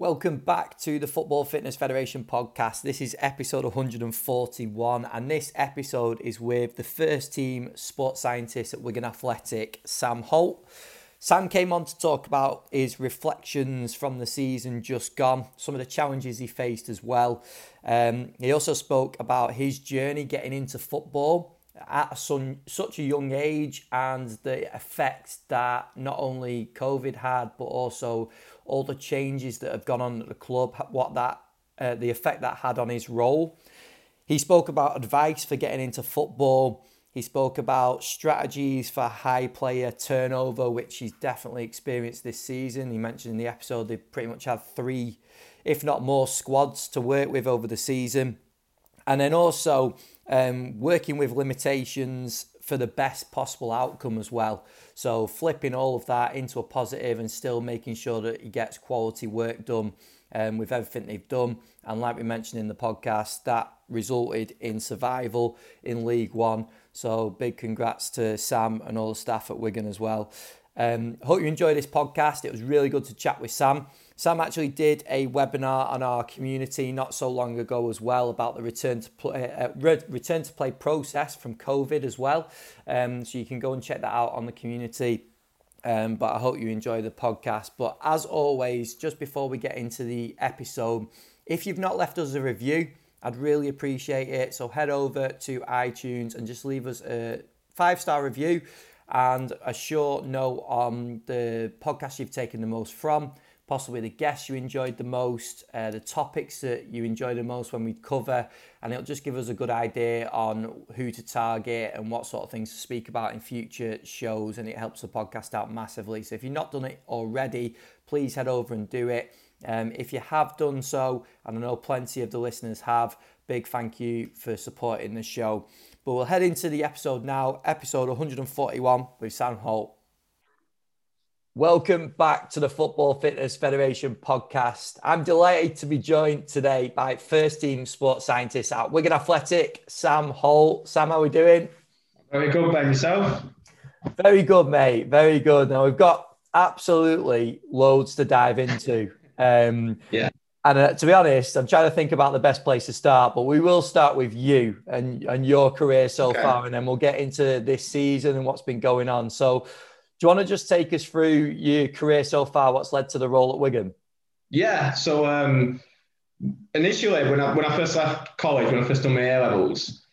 Welcome back to the Football Fitness Federation podcast. This is episode 141, and this episode is with the first team sports scientist at Wigan Athletic, Sam Holt. Sam came on to talk about his reflections from the season just gone, some of the challenges he faced as well. Um, he also spoke about his journey getting into football at such a young age and the effects that not only COVID had, but also all the changes that have gone on at the club, what that uh, the effect that had on his role. He spoke about advice for getting into football. He spoke about strategies for high player turnover, which he's definitely experienced this season. He mentioned in the episode they've pretty much had three, if not more, squads to work with over the season. And then also um, working with limitations for the best possible outcome as well. So flipping all of that into a positive and still making sure that he gets quality work done um, with everything they've done. And like we mentioned in the podcast, that resulted in survival in League One. So big congrats to Sam and all the staff at Wigan as well. Um, hope you enjoyed this podcast. It was really good to chat with Sam. Sam actually did a webinar on our community not so long ago as well about the return to play uh, re- return to play process from COVID as well. Um, so you can go and check that out on the community. Um, but I hope you enjoy the podcast. But as always, just before we get into the episode, if you've not left us a review, I'd really appreciate it. So head over to iTunes and just leave us a five star review and a short note on the podcast you've taken the most from possibly the guests you enjoyed the most, uh, the topics that you enjoyed the most when we cover, and it'll just give us a good idea on who to target and what sort of things to speak about in future shows, and it helps the podcast out massively. So if you've not done it already, please head over and do it. Um, if you have done so, and I know plenty of the listeners have, big thank you for supporting the show. But we'll head into the episode now, episode 141 with Sam Holt. Welcome back to the Football Fitness Federation podcast. I'm delighted to be joined today by first team sports scientist at Wigan Athletic, Sam Holt. Sam, how are we doing? Very good, by yourself. Very good, mate. Very good. Now we've got absolutely loads to dive into. Um, yeah. And uh, to be honest, I'm trying to think about the best place to start, but we will start with you and, and your career so okay. far, and then we'll get into this season and what's been going on. So, you want to just take us through your career so far? What's led to the role at Wigan? Yeah. So um, initially, when I when I first left college, when I first done my A levels,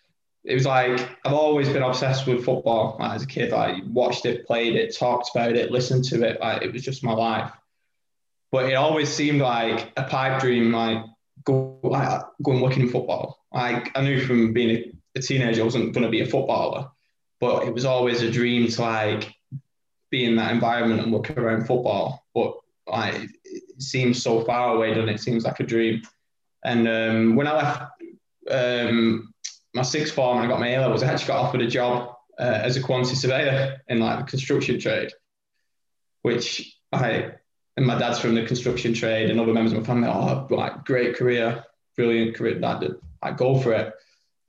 it was like I've always been obsessed with football. Like, as a kid, I watched it, played it, talked about it, listened to it. Like it was just my life. But it always seemed like a pipe dream. Like go like, go and work in football. Like I knew from being a, a teenager, I wasn't going to be a footballer, but it was always a dream to like be in that environment and work around football. But like, it seems so far away, doesn't it? it seems like a dream. And um, when I left um, my sixth form and I got my A levels, I actually got offered a job uh, as a quantity surveyor in like the construction trade, which I and my dad's from the construction trade and other members of my family. Oh, like great career, brilliant career. That I go for it.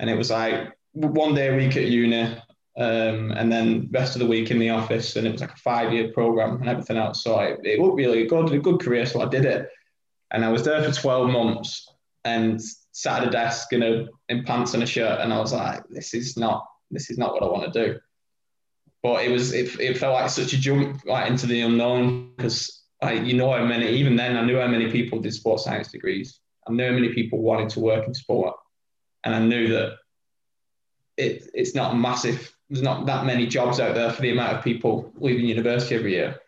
And it was like one day a week at uni, um, and then rest of the week in the office. And it was like a five year program and everything else. So I, it looked really good, a good career. So I did it. And I was there for 12 months and sat at a desk in, a, in pants and a shirt. And I was like, this is not, this is not what I want to do. But it was, it, it felt like such a jump like into the unknown because like, you know how many, even then I knew how many people did sports science degrees. I knew how many people wanted to work in sport. And I knew that it, it's not massive there's not that many jobs out there for the amount of people leaving university every year.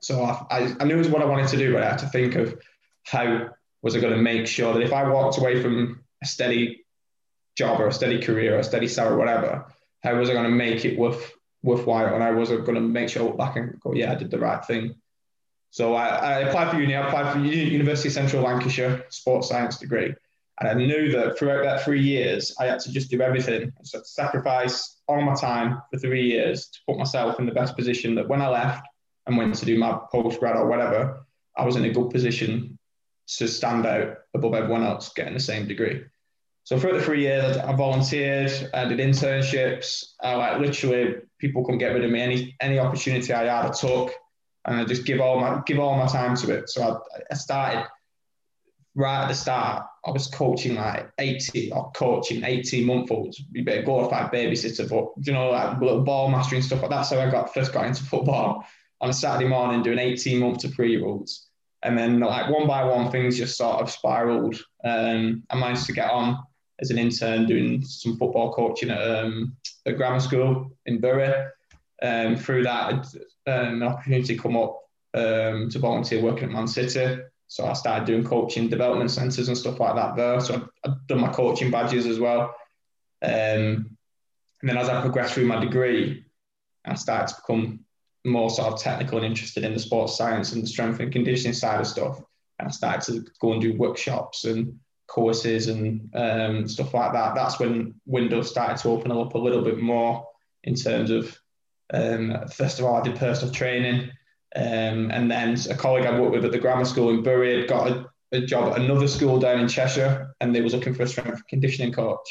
So I, I, I knew it was what I wanted to do, but I had to think of how was I going to make sure that if I walked away from a steady job or a steady career or a steady salary, whatever, how was I going to make it worth worthwhile? And I was going to make sure I back and go, yeah, I did the right thing. So I, I applied for uni. I applied for University of Central Lancashire sports science degree. And I knew that throughout that three years, I had to just do everything. So sacrifice all my time for three years to put myself in the best position that when I left and went to do my post grad or whatever, I was in a good position to stand out above everyone else getting the same degree. So for the three years, I volunteered, I did internships. I like literally people couldn't get rid of me. Any any opportunity I had, I took. and I just give all my give all my time to it. So I, I started right at the start. I was coaching like 80 or coaching 18 month olds, a bit glorified babysitter, but you know, like little ball mastering stuff like that. So I got first got into football on a Saturday morning doing 18 month to year olds. And then like one by one things just sort of spiraled. Um, I managed to get on as an intern doing some football coaching at um, a grammar school in Bury. Um, through that, um, an opportunity come up um, to volunteer working at Man City. So I started doing coaching development centres and stuff like that there. So I've, done my coaching badges as well. Um, and then as I progressed through my degree, I started to become more sort of technical and interested in the sports science and the strength and conditioning side of stuff. And I started to go and do workshops and courses and um, stuff like that. That's when windows started to open up a little bit more in terms of, um, first of all, I did personal training. Um, and then a colleague I worked with at the grammar school in Bury had got a, a job at another school down in Cheshire and they was looking for a strength conditioning coach.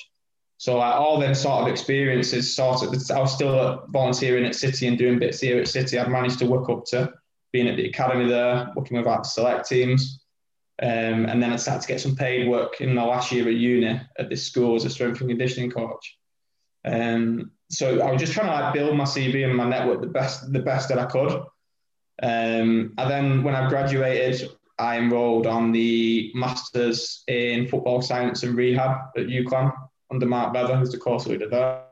So like, all them sort of experiences, sort of, I was still volunteering at City and doing bits here at City. I'd managed to work up to being at the academy there, working with our select teams. Um, and then I started to get some paid work in my last year at uni at this school as a strength and conditioning coach. Um, so I was just trying to like build my CV and my network the best, the best that I could. Um, and then when I graduated, I enrolled on the Masters in Football Science and Rehab at UCLan under Mark Bever, who's the course leader there.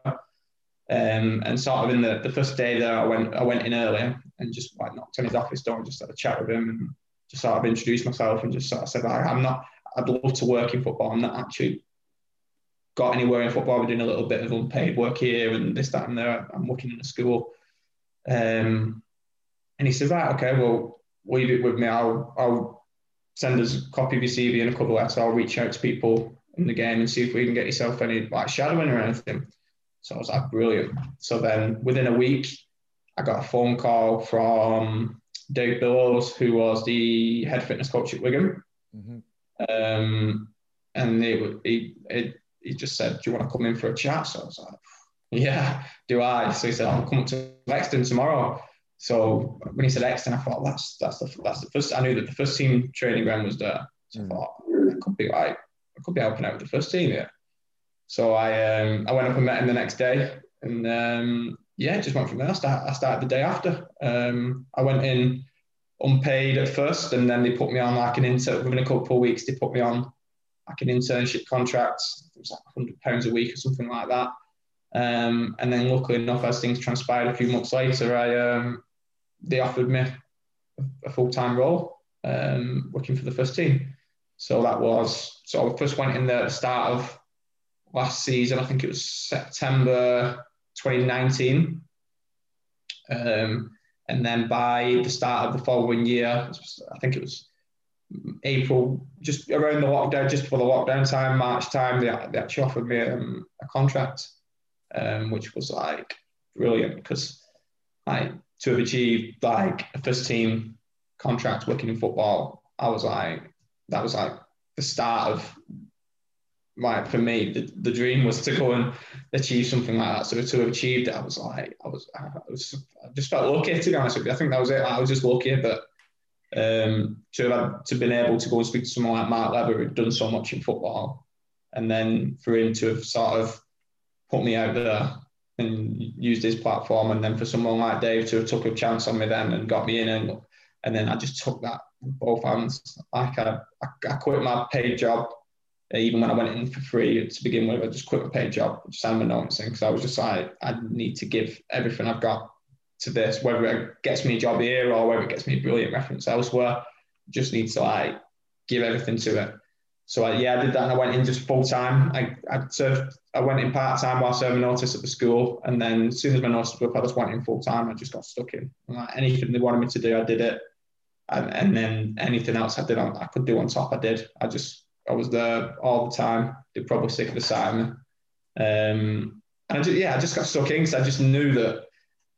Um, and sort of in the, the first day there, I went I went in early and just like knocked on his office door and just had a chat with him and just sort of introduced myself and just sort of said, I'm not, I'd love to work in football. I'm not actually got anywhere in football. We're doing a little bit of unpaid work here and this, that, and there. I'm working in a school. Um, and he said, right, okay, well, leave it with me. I'll, I'll send us a copy of your CV and a couple of letters. I'll reach out to people in the game and see if we can get yourself any like shadowing or anything. So I was like, brilliant. So then within a week, I got a phone call from Dave Billows, who was the head fitness coach at Wigan. Mm-hmm. Um, and he, he, he just said, Do you want to come in for a chat? So I was like, Yeah, do I? So he said, I'll come up to Euxton tomorrow. So when he said Euxton, I thought that's that's the that's the first. I knew that the first team training ground was there. So mm. I thought that could be like I could be helping out with the first team here. So I um, I went up and met him the next day, and um, yeah, just went from there. I, start, I started the day after. Um, I went in unpaid at first, and then they put me on like an intern. Within a couple of weeks, they put me on like an internship contract. It was like hundred pounds a week or something like that. Um, and then, luckily enough, as things transpired a few months later, I um, they offered me a, full time role um, working for the first team. So that was so I first went in there at the start of last season. I think it was September 2019. Um, and then by the start of the following year, I think it was April, just around the lockdown, just before the lockdown time, March time, they, they actually offered me um, a contract, um, which was like brilliant because like to have achieved like a first team contract working in football, I was like that was like the start of like for me the, the dream was to go and achieve something like that. So to have achieved it i was like i was i, was, I just felt lucky to be honest with you. I think that was it. I was just lucky but um, to have to been able to go and speak to someone like mark lever who'd done so much in football and then for him to have sort of put me out there and used his platform and then for someone like dave to have took a chance on me then and got me in and and then i just took that both hands. Like I, I, quit my paid job, uh, even when I went in for free to begin with. I just quit my paid job, just signed my in because I was just like, I need to give everything I've got to this, whether it gets me a job here or whether it gets me a brilliant reference elsewhere. Just need to like give everything to it. So I, yeah, I did that and I went in just full time. I, I served, I went in part time while serving notice at the school, and then as soon as my notice was up, I just went in full time. I just got stuck in. Like anything they wanted me to do, I did it and, and then anything else I did on, I could do on top, I did. I just I was there all the time. They're probably sick of sight. Um, and I just, yeah, I just got stuck in because I just knew that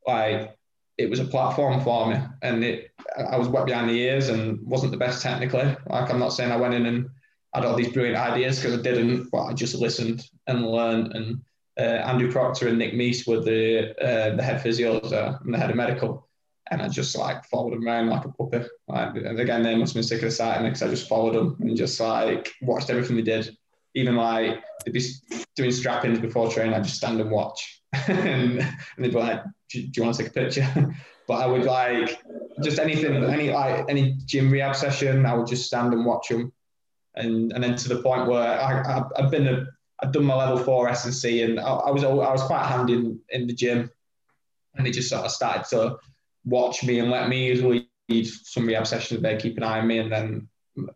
like it was a platform for me, and it I was wet behind the ears and wasn't the best technically. Like I'm not saying I went in and had all these brilliant ideas because I didn't, but I just listened and learned. And uh, Andrew Proctor and Nick Meese were the uh, the head physios uh, and the head of medical and I just like followed them around like a puppy. Like, and again, they must have been sick of the sight of me because I just followed them and just like watched everything they did. Even like they'd be doing strap-ins before training, I'd just stand and watch, and, and, they'd be like, do, do, you want to take a picture?" but I would like just anything, any like any gym rehab session, I would just stand and watch them, and and then to the point where I, I I've been a I'd done my level four S and C, and I, I was I was quite handy in, in the gym, and they just sort of started to watch me and let me lead some rehab sessions. They keep an eye on me, and then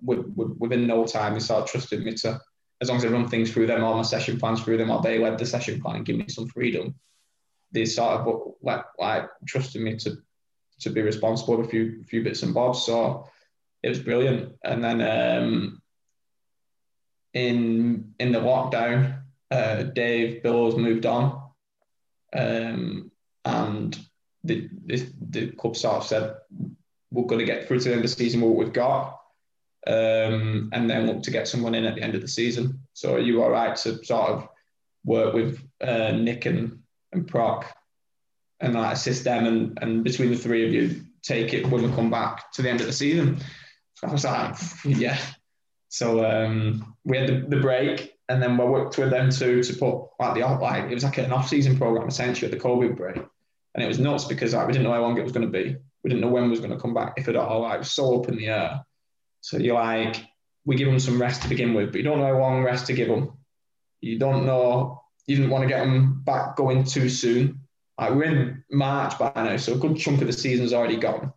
within no time, they sort of trusted me to, as long as I run things through them, all my session plans through them, or they led the session plan and give me some freedom. They sort of like, like trusted me to to be responsible with a few few bits and bobs. So it was brilliant. And then um, in in the lockdown, uh, Dave Billows moved on, um, and the, the, the club staff said, we're going to get through to the end of the season with what we've got, um, and then look to get someone in at the end of the season. So you are right to sort of work with uh, Nick and, and Proc and like assist them, and, and between the three of you, take it when we come back to the end of the season. So I was like, yeah. So um, we had the, the break, and then we worked with them to to put like the like it was like an off season program essentially at the COVID break and it was nuts because like, we didn't know how long it was going to be. We didn't know when it was going to come back, if at all. Like, it was so up in the air. So you're like, we give them some rest to begin with, but you don't know how long rest to give them. You don't know, you didn't want to get them back going too soon. Like we're in March by now, so a good chunk of the season's already gone.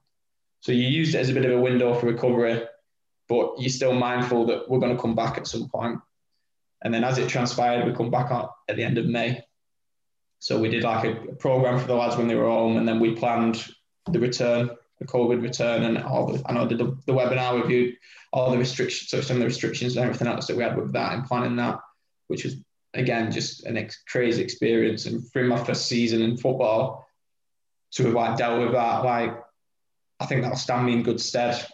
So you used it as a bit of a window for recovery, but you're still mindful that we're going to come back at some point. And then as it transpired, we come back at the end of May. So we did like a, a program for the lads when they were home, and then we planned the return, the COVID return, and all the. I know the, the webinar you, all the restrictions, so some of the restrictions and everything else that we had with that and planning that, which was again just an ex- crazy experience. And through my first season in football, to have like dealt with that, like I think that'll stand me in good stead.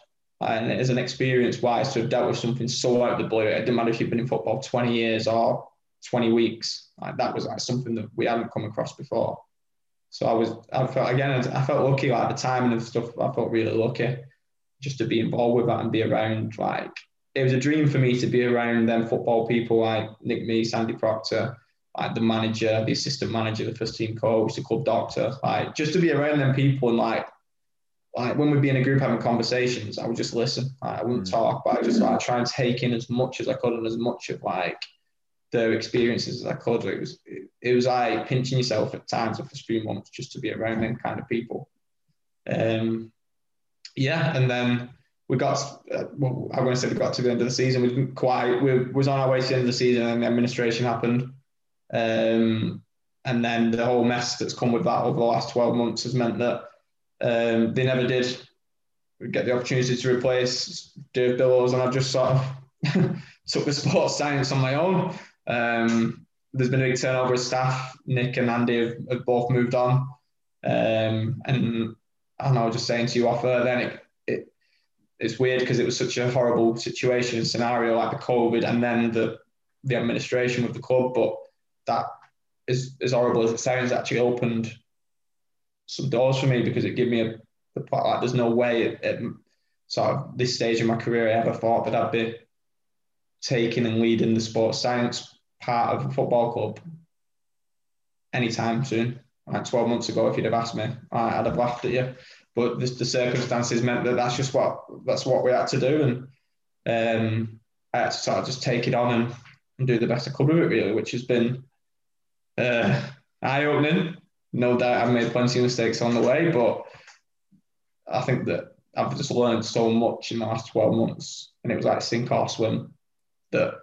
And as an experience wise, to have dealt with something so out of the blue, it didn't matter if you've been in football 20 years or 20 weeks. Like that was like something that we hadn't come across before. So I was, I felt again, I felt lucky like the timing of stuff. I felt really lucky just to be involved with that and be around. Like it was a dream for me to be around them football people like Nick Meese, Andy Proctor, like the manager, the assistant manager, the first team coach, the club doctor. Like just to be around them people and like like when we'd be in a group having conversations, I would just listen. Like, I wouldn't mm. talk, but I just like try and take in as much as I could and as much of like their experiences as I could. It was it, was like pinching yourself at times for a few months just to be around them kind of people. Um, yeah, and then we got. Uh, well, I to say we got to the end of the season. We didn't quite. We was on our way to the end of the season, and the administration happened. Um, and then the whole mess that's come with that over the last 12 months has meant that um, they never did get the opportunity to replace Dave Billows, and I just sort of took the sports science on my own. Um, there's been a big turnover of staff. Nick and Andy have, have both moved on. Um, and I was just saying to you off then it, it it's weird because it was such a horrible situation and scenario like the COVID and then the the administration of the club. But that is as horrible as it sounds, actually opened some doors for me because it gave me a the part. like there's no way at, at sort of this stage of my career I ever thought that I'd be taking and leading the sports science part of a football club anytime soon. Like 12 months ago, if you'd have asked me, I'd have laughed at you. But the, the circumstances meant that that's just what that's what we had to do, and um, I had to sort of just take it on and, and do the best I could with it, really, which has been uh, eye opening. No doubt I've made plenty of mistakes on the way, but I think that I've just learned so much in the last 12 months, and it was like sink or swim that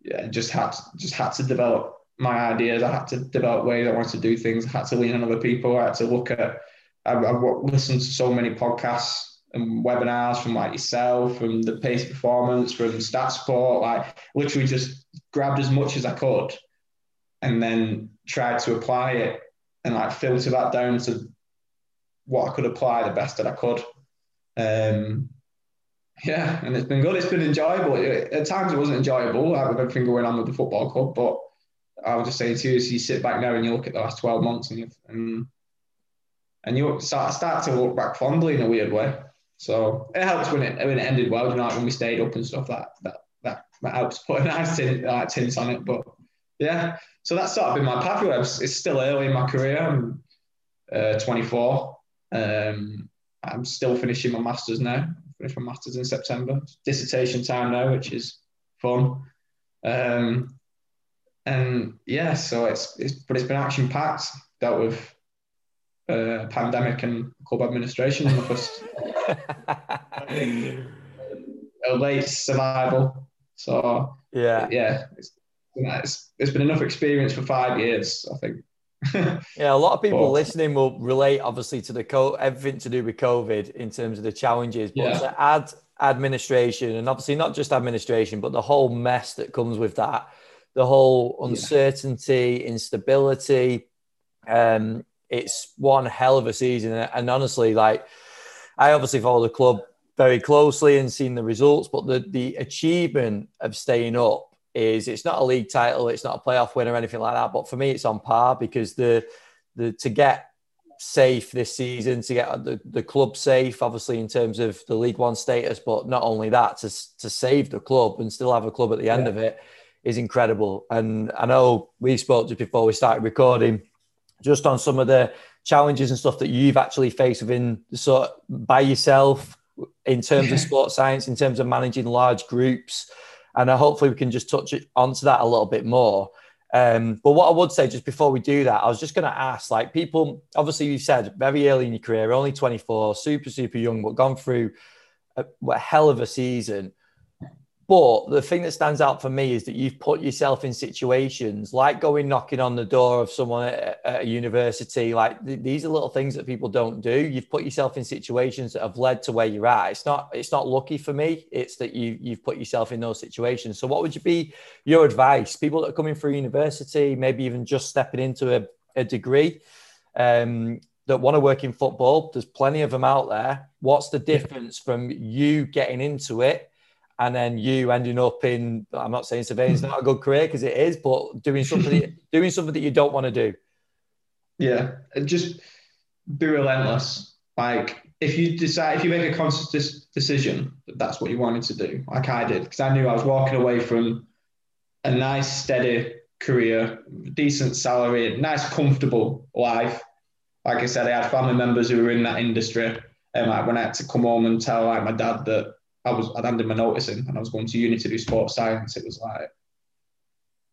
yeah, just had to, just had to develop my ideas. I had to develop ways I wanted to do things. I had to lean on other people. I had to look at. I've, I've listened to so many podcasts and webinars from like yourself, from the pace performance, from stat support. Like literally just grabbed as much as I could, and then tried to apply it and like filter that down to what I could apply the best that I could. Um, yeah, and it's been good. It's been enjoyable. At times it wasn't enjoyable like with everything going on with the football club, but I would just say to you, as you sit back now and you look at the last 12 months and, and and you start start to look back fondly in a weird way. So it helps when it when it ended well. You know, like when we stayed up and stuff. That that that, that helps put a nice tint, like, tint on it. But yeah, so that's sort of been my pathway. It's still early in my career. I'm uh, 24. Um, I'm still finishing my masters now. Finish my masters in September. dissertation time now, which is fun. Um, and yeah, so it's, it's but it's been action packed. Dealt with uh, pandemic and club administration in the first late survival. So yeah, yeah, it's, it's, it's been enough experience for five years, I think. yeah, a lot of people but, listening will relate obviously to the co- everything to do with COVID in terms of the challenges, but yeah. to add administration and obviously not just administration, but the whole mess that comes with that, the whole uncertainty, yeah. instability. Um, it's one hell of a season, and honestly, like I obviously follow the club very closely and seen the results, but the the achievement of staying up is it's not a league title, it's not a playoff win or anything like that. But for me, it's on par because the the to get safe this season, to get the, the club safe, obviously in terms of the League One status, but not only that, to to save the club and still have a club at the end yeah. of it is incredible. And I know we spoke just before we started recording, just on some of the challenges and stuff that you've actually faced within sort of by yourself in terms of sports science, in terms of managing large groups and uh, hopefully we can just touch it onto that a little bit more. Um, but what I would say just before we do that, I was just going to ask, like people, obviously you said very early in your career, only 24, super, super young, but gone through a, a hell of a season. But the thing that stands out for me is that you've put yourself in situations like going knocking on the door of someone at, a university. Like th- these are little things that people don't do. You've put yourself in situations that have led to where you're at. It's not it's not lucky for me. It's that you you've put yourself in those situations. So what would you be your advice? People that are coming through university, maybe even just stepping into a, a degree. Um, that want to work in football, there's plenty of them out there. What's the difference from you getting into it and then you ending up in I'm not saying surveying is not a good career because it is, but doing something doing something that you don't want to do. Yeah, just be relentless. Like if you decide if you make a conscious decision that that's what you wanted to do, like I did, because I knew I was walking away from a nice steady career, decent salary, nice comfortable life. Like I said, I had family members who were in that industry, and like when I had to come home and tell like my dad that I was I'd handed my notice in and I was going to uni to do sports science. It was like,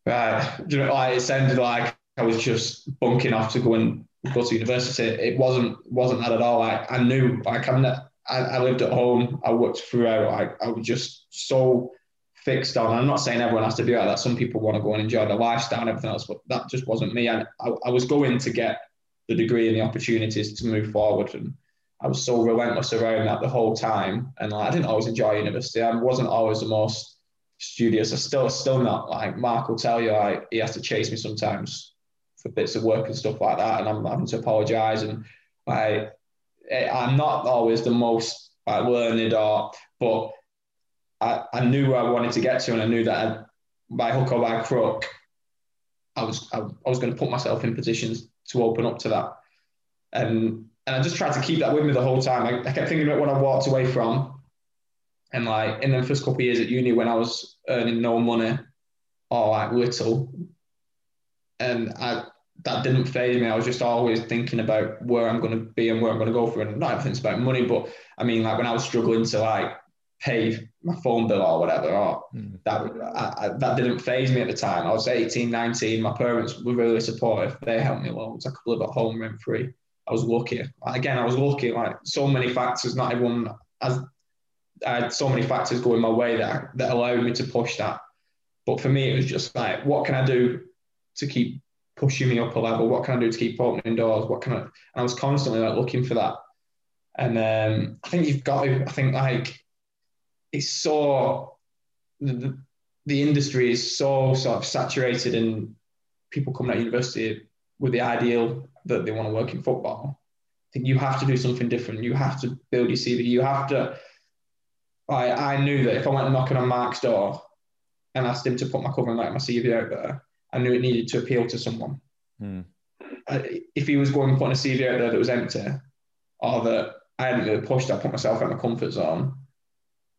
right, you know, like it sounded like I was just bunking off to go and go to university. It wasn't wasn't that at all. Like I knew, like I'm not, I, I lived at home. I worked throughout. Like I was just so fixed on. I'm not saying everyone has to do like that. Some people want to go and enjoy the lifestyle and everything else, but that just wasn't me. And I, I was going to get the degree and the opportunities to move forward and I was so relentless around that the whole time. And like, I didn't always enjoy university. I wasn't always the most studious. I still still not like Mark will tell you like he has to chase me sometimes for bits of work and stuff like that. And I'm having to apologize. And like eh, I'm not always the most like learned or but I, I knew where I wanted to get to and I knew that I, by hook or by crook I was I, I was going to put myself in positions to open up to that. And and I just tried to keep that with me the whole time. I, I kept thinking about what I walked away from. And like in the first couple of years at uni when I was earning no money or like little, and I that didn't phase me. I was just always thinking about where I'm going to be and where I'm going to go for. And not everything's about money, but I mean, like when I was struggling to like pay my phone bill or whatever, or mm. that I, I, that didn't phase me at the time. I was 18, 19. My parents were really supportive. They helped me loads. I could live at home rent free. I was lucky. Again, I was lucky. Like so many factors, not everyone has. I had so many factors going my way that that allowed me to push that. But for me, it was just like, what can I do to keep pushing me up a level? What can I do to keep opening doors? What can I? And I was constantly like looking for that. And um, I think you've got to. I think like it's so the, the industry is so sort of saturated and people coming out of university with the ideal that they want to work in football. I think you have to do something different. You have to build your CV. You have to. I I knew that if I went knocking on Mark's door and asked him to put my cover and like my CV out there, I knew it needed to appeal to someone. Mm. if he was going putting a CV out there that was empty, or that I hadn't really pushed, I put myself out of my comfort zone,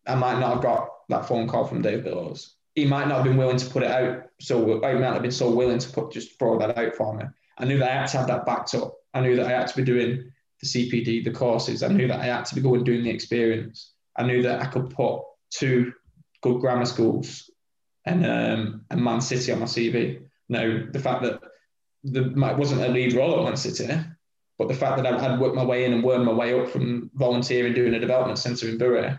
I might not have got that phone call from Dave Billows. He might not have been willing to put it out, so I might not have been so willing to put just throw that out for me. I knew that I had to have that backed up. I knew that I had to be doing the CPD, the courses. I knew that I had to be going doing the experience. I knew that I could put two good grammar schools and um, and Man City on my CV. Now the fact that the it wasn't a lead role at Man City, but the fact that I'd, I'd worked my way in and worked my way up from volunteering doing a development centre in Bury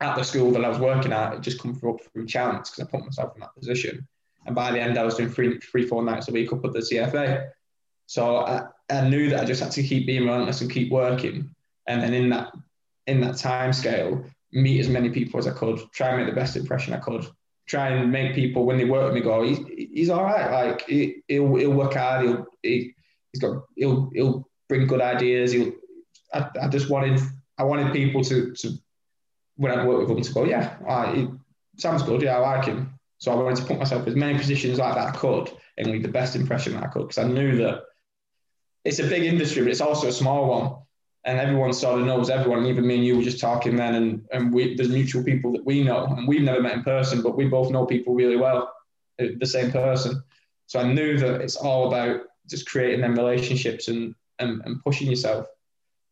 at the school that I was working at, it just come up through chance because I put myself in that position. And by the end, I was doing three, three, four nights a week up at the CFA. So I, I knew that I just had to keep being relentless and keep working. And then in that in that time scale, meet as many people as I could, try and make the best impression I could, try and make people when they work with me go, he's, he's all right. Like he, will he'll work hard. He'll he, has got he'll he'll bring good ideas. He'll. I, I just wanted I wanted people to to when I work with them to go, yeah, it sounds good. Yeah, I like him. So I wanted to put myself as many positions like that I could and leave the best impression that I could because I knew that it's a big industry, but it's also a small one. And everyone sort of knows everyone. Even me and you were just talking then, and, and we, there's mutual people that we know, and we've never met in person, but we both know people really well, uh, the same person. So I knew that it's all about just creating them relationships and, and, and pushing yourself.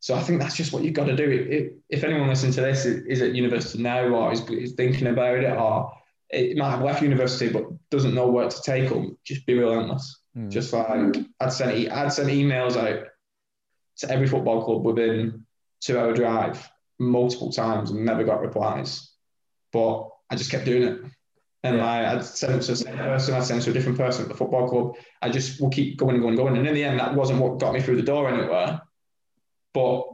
So I think that's just what you've got to do. If, if anyone listening to this is at university now or is, is thinking about it or it might have left university but doesn't know where to take them, just be relentless. Mm. Just like I'd send I'd send emails out to every football club within two hour drive multiple times and never got replies. But I just kept doing it. And yeah. I, I'd send it to the same person, I'd send it to a different person at the football club. I just will keep going and going and going. And in the end, that wasn't what got me through the door anywhere. But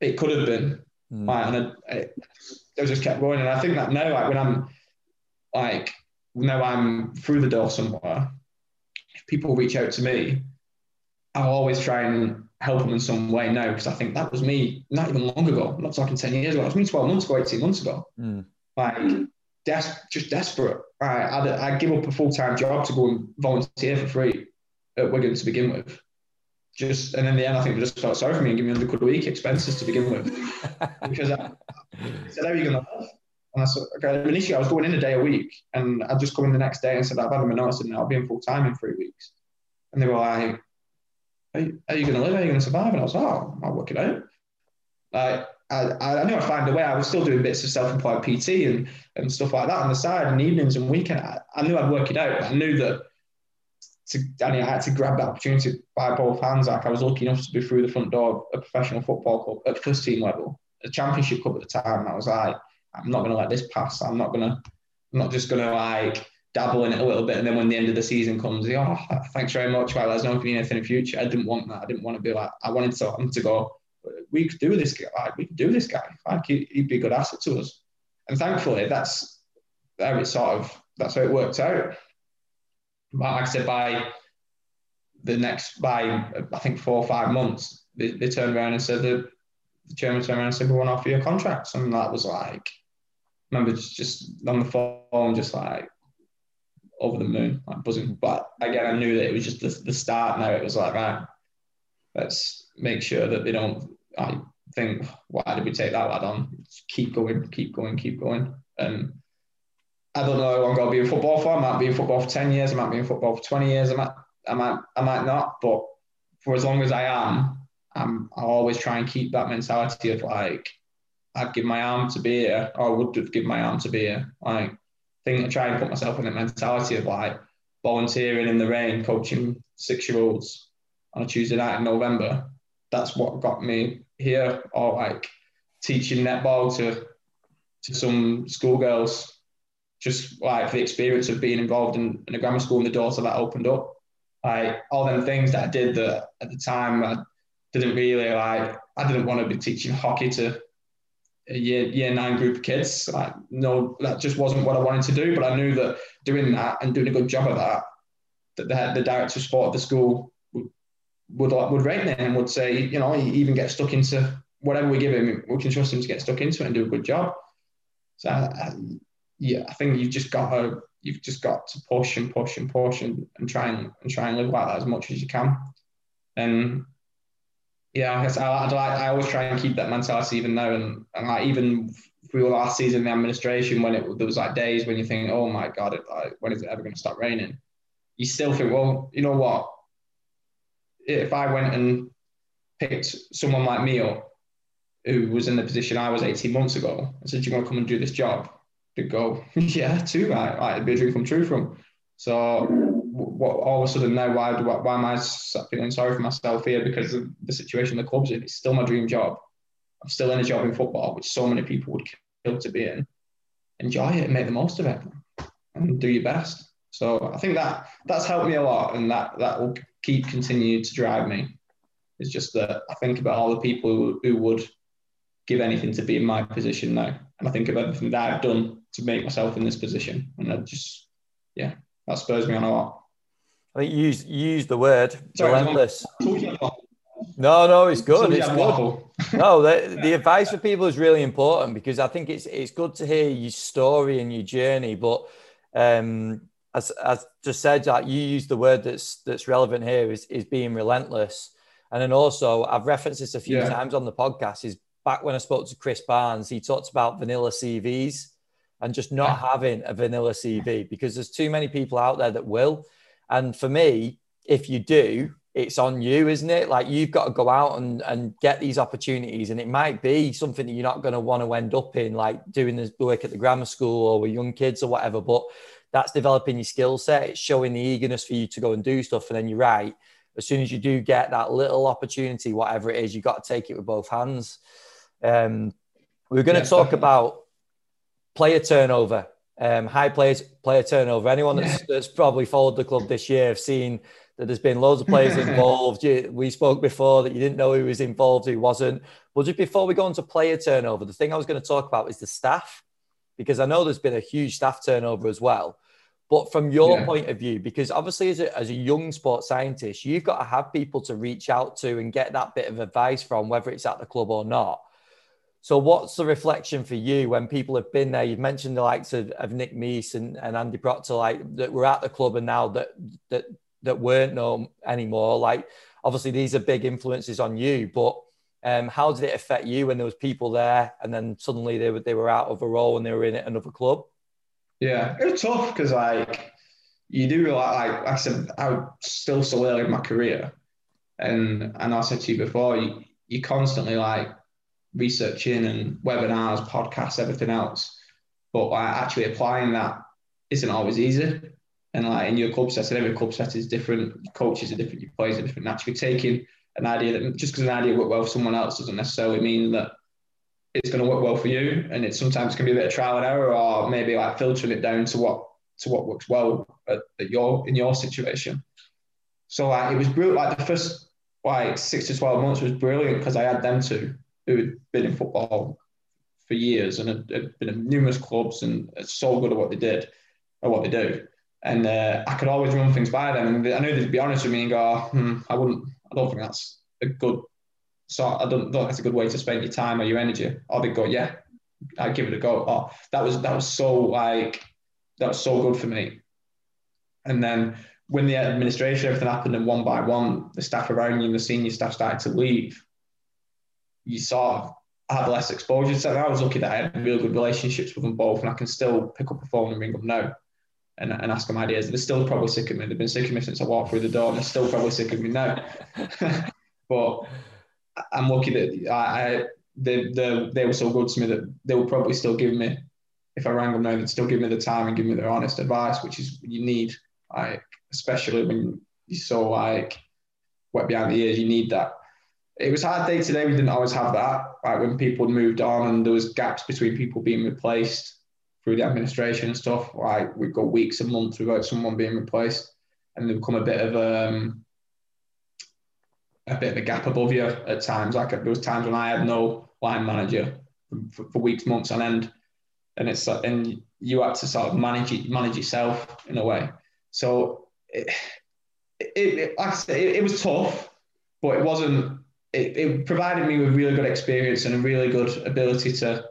it could have been. Mm. Like, and I, I just kept going. And I think that now, like when I'm like now I'm through the door somewhere, if people reach out to me, I'll always try and help them in some way now because I think that was me not even long ago. I'm not talking 10 years ago. It was me 12 months ago, 18 months ago. Mm. Like, des- just desperate. Right. I'd, I'd give up a full time job to go and volunteer for free at Wigan to begin with. Just and in the end, I think they just felt sorry for me and give me 100 quid a week expenses to begin with because I, I said, "How are you going to live?" And I said, okay, initially I was going in a day a week and I'd just come in the next day and said, I've had my notice and I'll be in full time in three weeks. And they were like, are you, you going to live? Are you going to survive? And I was like, oh, I'll work it out. Like, I, I knew I'd find a way. I was still doing bits of self-employed PT and, and stuff like that on the side and evenings and weekend. I, I knew I'd work it out. I knew that to, I, mean, I had to grab that opportunity by both hands. Like I was lucky enough to be through the front door of a professional football club at first team level, a championship club at the time. I was like, I'm not going to let this pass. I'm not going to, I'm not just going to like dabble in it a little bit. And then when the end of the season comes, oh, thanks very much. Well, there's no going anything in the future. I didn't want that. I didn't want to be like, I wanted to, to go, we could do this guy. Like, we could do this guy. Like, he'd be a good asset to us. And thankfully, that's how it sort of, that's how it worked out. But like I said, by the next, by I think four or five months, they, they turned around and said that the chairman turned around and said, we want to offer you a contract. And that was like, remember just, just on the phone, just like over the moon, like buzzing. But again, I knew that it was just the, the start. Now it was like, right, let's make sure that they don't. I think, why did we take that lad on? Just keep going, keep going, keep going. And I don't know long I'll be in football for. I might be in football for ten years. I might be in football for twenty years. I might, I might, I might not. But for as long as I am, I'm, I'll always try and keep that mentality of like I'd give my arm to be here, or I would have given my arm to be here. Think I try and put myself in the mentality of like volunteering in the rain, coaching six year olds on a Tuesday night in November. That's what got me here, or like teaching netball to to some schoolgirls, just like the experience of being involved in, in a grammar school and the doors that opened up. Like all them things that I did that at the time I didn't really like. I didn't want to be teaching hockey to year year nine group of kids. Like, no, that just wasn't what I wanted to do. But I knew that doing that and doing a good job of that, that the, the director of sport the school would would, would rate me and would say, you know, he even get stuck into whatever we give him, we can trust him to get stuck into it and do a good job. So, I, I, yeah, I think you've just got to you've just got to push and push and push and, and try and, and try and live like that as much as you can. And yeah, I guess I, I, I always try and keep that mentality even though, And, and like even through last season in the administration, when it there was like days when you think, oh my god, it, like, when is it ever going to stop raining? You still think, well, you know what? If I went and picked someone like me up who was in the position I was 18 months ago and said, you want to come and do this job? To go, yeah, too, right? right it'd be a dream come true from. So what, all of a sudden now, why, do, why am I feeling sorry for myself here because of the situation the club's in? It's still my dream job. I'm still in a job in football, which so many people would kill to be in. Enjoy it and make the most of it and do your best. So I think that that's helped me a lot and that, that will keep continuing to drive me. It's just that I think about all the people who, who would give anything to be in my position now. And I think of everything that I've done to make myself in this position. And I just, yeah, that spurs me on a lot. I think you use, use the word Sorry, relentless. No, no, it's good. It's good. no, the, the advice for people is really important because I think it's it's good to hear your story and your journey. But um, as as just said, like you use the word that's that's relevant here is is being relentless. And then also, I've referenced this a few yeah. times on the podcast. Is back when I spoke to Chris Barnes, he talked about vanilla CVs and just not having a vanilla CV because there's too many people out there that will. And for me, if you do, it's on you, isn't it? Like you've got to go out and, and get these opportunities. And it might be something that you're not going to want to end up in, like doing the work at the grammar school or with young kids or whatever. But that's developing your skill set. It's showing the eagerness for you to go and do stuff. And then you're right. As soon as you do get that little opportunity, whatever it is, you've got to take it with both hands. Um, we're going to talk definitely. about player turnover, um, high players, player turnover. Anyone that's, yeah. that's probably followed the club this year have seen that there's been loads of players involved. we spoke before that you didn't know who was involved, who wasn't. Well, just before we go into player turnover, the thing I was going to talk about is the staff, because I know there's been a huge staff turnover as well. But from your yeah. point of view, because obviously as a, as a young sports scientist, you've got to have people to reach out to and get that bit of advice from, whether it's at the club or not. So, what's the reflection for you when people have been there? You've mentioned the likes of, of Nick Meese and, and Andy Proctor, like that were at the club and now that that that weren't known anymore. Like, obviously, these are big influences on you, but um, how did it affect you when there was people there and then suddenly they were they were out of a role and they were in another club? Yeah, it was tough because like you do like, like I said, I'm still so early in my career, and and I said to you before, you you constantly like researching and webinars, podcasts, everything else. But actually applying that isn't always easy. And like in your club setting, every club set is different. Coaches are different. Your players are different. Naturally, taking an idea that just because an idea worked well for someone else doesn't necessarily mean that it's going to work well for you. And it sometimes can be a bit of trial and error, or maybe like filtering it down to what to what works well at, at your in your situation. So like it was brilliant. Like the first like six to twelve months was brilliant because I had them to who had been in football for years and had, had been in numerous clubs and so good at what they did or what they do. And uh, I could always run things by them. And I knew they'd be honest with me and go, hmm, I wouldn't, I don't think that's a good, so I don't, don't that's a good way to spend your time or your energy. Or they'd go, yeah, I'd give it a go. Oh, that was, that was so like, that was so good for me. And then when the administration, everything happened and one by one, the staff around you and the senior staff started to leave you sort of have less exposure So I was lucky that I had really good relationships with them both, and I can still pick up a phone and ring them now and, and ask them ideas. They're still probably sick of me. They've been sick of me since I walked through the door, and they're still probably sick of me now. but I'm lucky that I, I they, they, they were so good to me that they would probably still give me, if I rang them now, they'd still give me the time and give me their honest advice, which is you need, like especially when you're so like wet behind the ears, you need that it was hard day today. We didn't always have that. Like when people moved on and there was gaps between people being replaced through the administration and stuff. Like we'd go weeks and months without someone being replaced, and there become a bit of um, a bit of a gap above you at times. Like there was times when I had no line manager for, for weeks, months on end, and it's and you had to sort of manage manage yourself in a way. So it, it, it like I said, it, it was tough, but it wasn't it, it provided me with really good experience and a really good ability to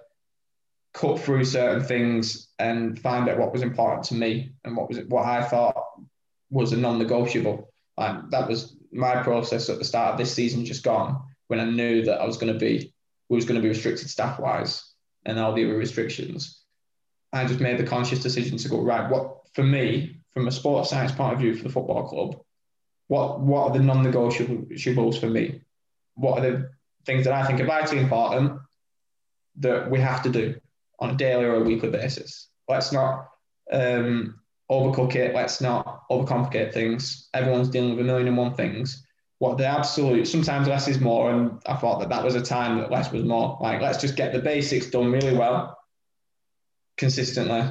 cut through certain things and find out what was important to me and what was what I thought was a non-negotiable. And that was my process at the start of this season just gone when I knew that I was going to be was going to be restricted staff wise and all the other restrictions. I just made the conscious decision to go right. What for me, from a sports science point of view for the football club, what what are the non-negotiables for me? What are the things that I think are vitally important that we have to do on a daily or a weekly basis? Let's not um, overcook it. Let's not overcomplicate things. Everyone's dealing with a million and one things. What the absolute, sometimes less is more. And I thought that that was a time that less was more. Like, let's just get the basics done really well, consistently,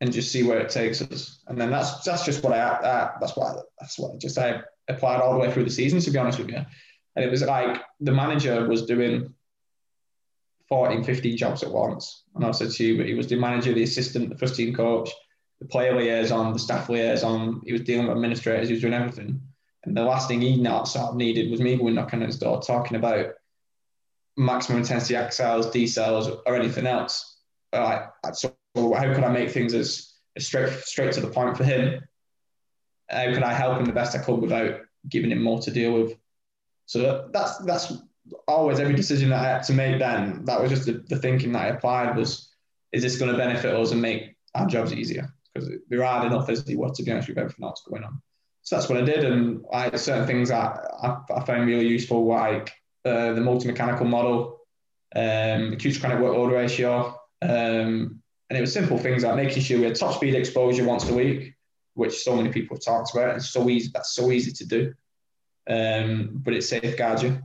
and just see where it takes us. And then that's that's just what I, uh, that's what I, that's what I just I applied all the way through the season, to be honest with you. And it was like the manager was doing 14, 15 jobs at once. And I said to you, he was the manager, the assistant, the first team coach, the player liaison, the staff liaison. He was dealing with administrators. He was doing everything. And the last thing he not sort of needed was me going knocking on his door, talking about maximum intensity accels, decels, or anything else. Uh, so how could I make things as, as straight straight to the point for him? How could I help him the best I could without giving him more to deal with? So that's that's always every decision that I had to make. Then that was just the, the thinking that I applied was, is this going to benefit us and make our jobs easier? because they're hard enough as they were to be honest with everything else going on. So that's what I did, and I certain things that I, I found really useful, like uh, the multi-mechanical model, um, acute chronic workload ratio, um, and it was simple things like making sure we had top speed exposure once a week, which so many people have talked about. It's so easy. That's so easy to do, um, but it safeguards you.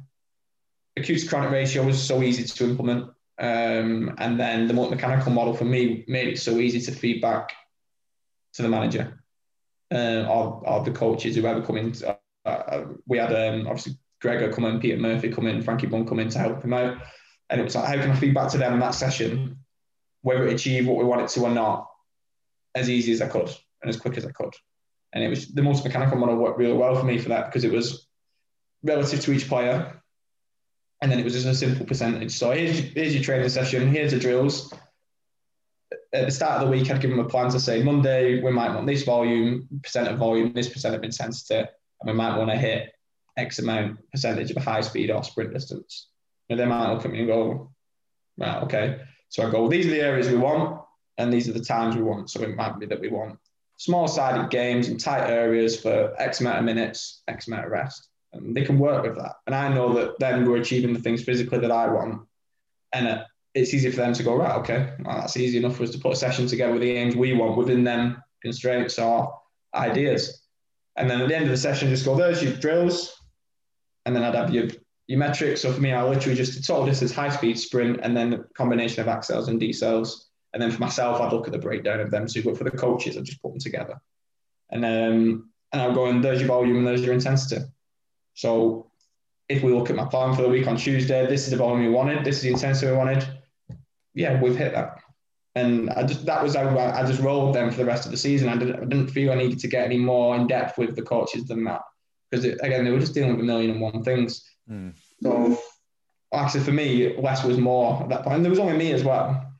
Acute to chronic ratio was so easy to implement, um, and then the multi-mechanical model for me made it so easy to feedback to the manager uh, or, or the coaches, whoever come in. Uh, uh, we had um, obviously Gregor come in, Peter Murphy come in, Frankie Bunn come in to help him out. And it was like, how can I feed back to them in that session, whether it achieved what we wanted to or not, as easy as I could and as quick as I could. And it was the mechanical model worked really well for me for that because it was relative to each player. And then it was just a simple percentage. So here's, here's your training session, here's the drills, at the start of the week, I'd give them a plan to say Monday we might want this volume, percent of volume, this percent of intensity, and we might want to hit X amount percentage of a high speed or sprint distance. And they might look at me and go, right, okay. So I go, these are the areas we want, and these are the times we want. So it might be that we want small sided games in tight areas for X amount of minutes, X amount of rest. And they can work with that. And I know that then we're achieving the things physically that I want. And it's easy for them to go, right, okay, well, that's easy enough for us to put a session together with the aims we want within them constraints or ideas. And then at the end of the session, just go, there's your drills. And then I'd have your, your metrics. So for me, I literally just total distance, high speed sprint, and then the combination of accels and decels. And then for myself, I'd look at the breakdown of them too. But for the coaches, I'd just put them together. And um, and I'll go, and there's your volume and there's your intensity. So if we look at my plan for the week on Tuesday, this is the volume we wanted, this is the intensity we wanted yeah, we've hit that. And I just that was how I, I just rolled them for the rest of the season. I didn't, I didn't feel I needed to get any more in depth with the coaches than that because again they were just dealing with a million and one things. Mm. So actually for me, less was more at that point. And there was only me as well.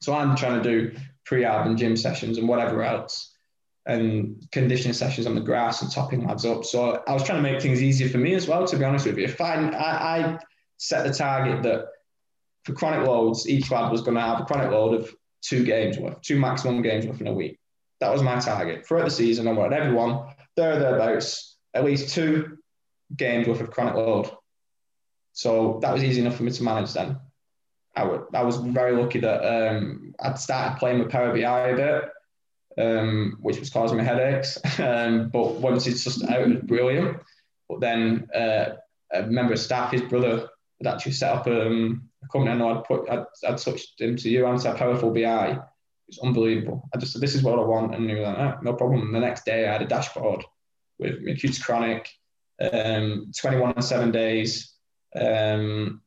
So I'm trying to do pre-ab and gym sessions and whatever else, and conditioning sessions on the grass and topping lads up. So I was trying to make things easier for me as well. To be honest with you, if I, I, I set the target that for chronic loads, each lad was going to have a chronic load of two games worth, two maximum games worth in a week. That was my target throughout the season. I wanted everyone there are thereabouts at least two games worth of chronic load. So that was easy enough for me to manage then. I, would, I was very lucky that um, I'd started playing with Power BI a bit, um, which was causing me headaches. um, but once it's just out, it was brilliant. But then uh, a member of staff, his brother, had actually set up um, a company I know I'd put, I'd, I'd touched him to you said Powerful BI. It's unbelievable. I just said, this is what I want. And he was like, ah, no problem. And the next day I had a dashboard with acute chronic, um, 21 and seven days, um,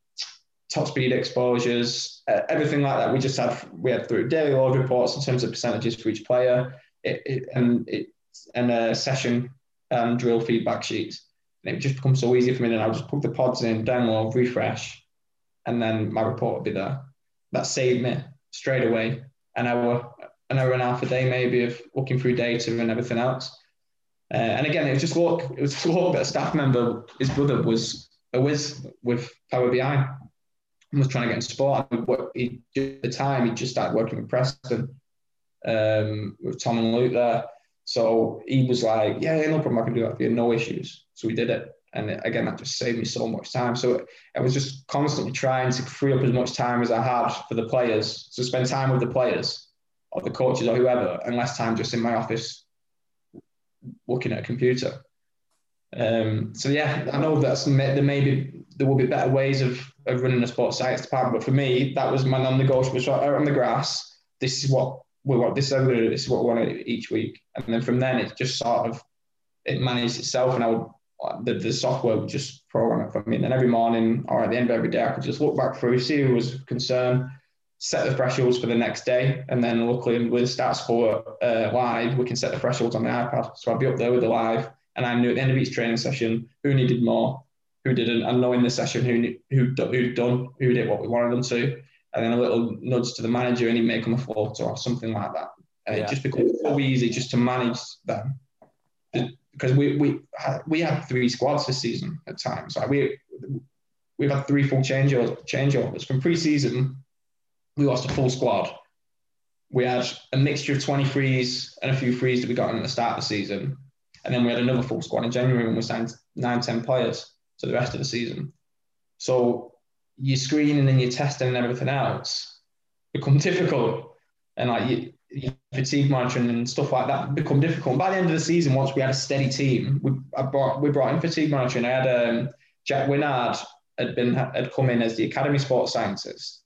top speed exposures, uh, everything like that. We just had, we had through daily load reports in terms of percentages for each player it, it, and it, and a session and drill feedback sheets. And it just becomes so easy for me. Then I'll just put the pods in, download, refresh, and then my report would be there. That saved me straight away, an hour, an hour and a half a day maybe of looking through data and everything else. Uh, and again, it was just look, it was a staff member, his brother was a whiz with Power BI and was trying to get in sport. He, at the time, he just started working with Preston, um, with Tom and Luke there. So he was like, yeah, no problem, I can do that for you, no issues. So we did it. And again, that just saved me so much time. So I was just constantly trying to free up as much time as I had for the players, to spend time with the players or the coaches or whoever, and less time just in my office looking at a computer. Um, so yeah, I know that's there may be there will be better ways of, of running a sports science department, but for me, that was my non-negotiable. So out on the grass, this is what we want. This is how we do. This is what we want each week, and then from then it just sort of it managed itself, and I would the, the software would just program it for me. And then every morning or at the end of every day, I could just look back through, see who was concerned, set the thresholds for the next day. And then luckily with STATSports uh, Live, we can set the thresholds on the iPad. So I'd be up there with the live and I knew at the end of each training session who needed more, who didn't, and knowing the session who who who'd done, who did what we wanted them to, and then a little nudge to the manager and he'd make them a photo or something like that. And yeah. it just becomes so easy just to manage them because we we we had three squads this season at times. Like we we've had three full changeovers changeovers from pre-season. We lost a full squad. We had a mixture of 23s and a few frees that we got in at the start of the season. And then we had another full squad in January when we signed nine, 10 players to the rest of the season. So your screening and your testing and everything else become difficult. And like you, fatigue monitoring and stuff like that become difficult. And by the end of the season, once we had a steady team, we brought we brought in fatigue monitoring. I had um, Jack Winard had been had come in as the academy sports scientist,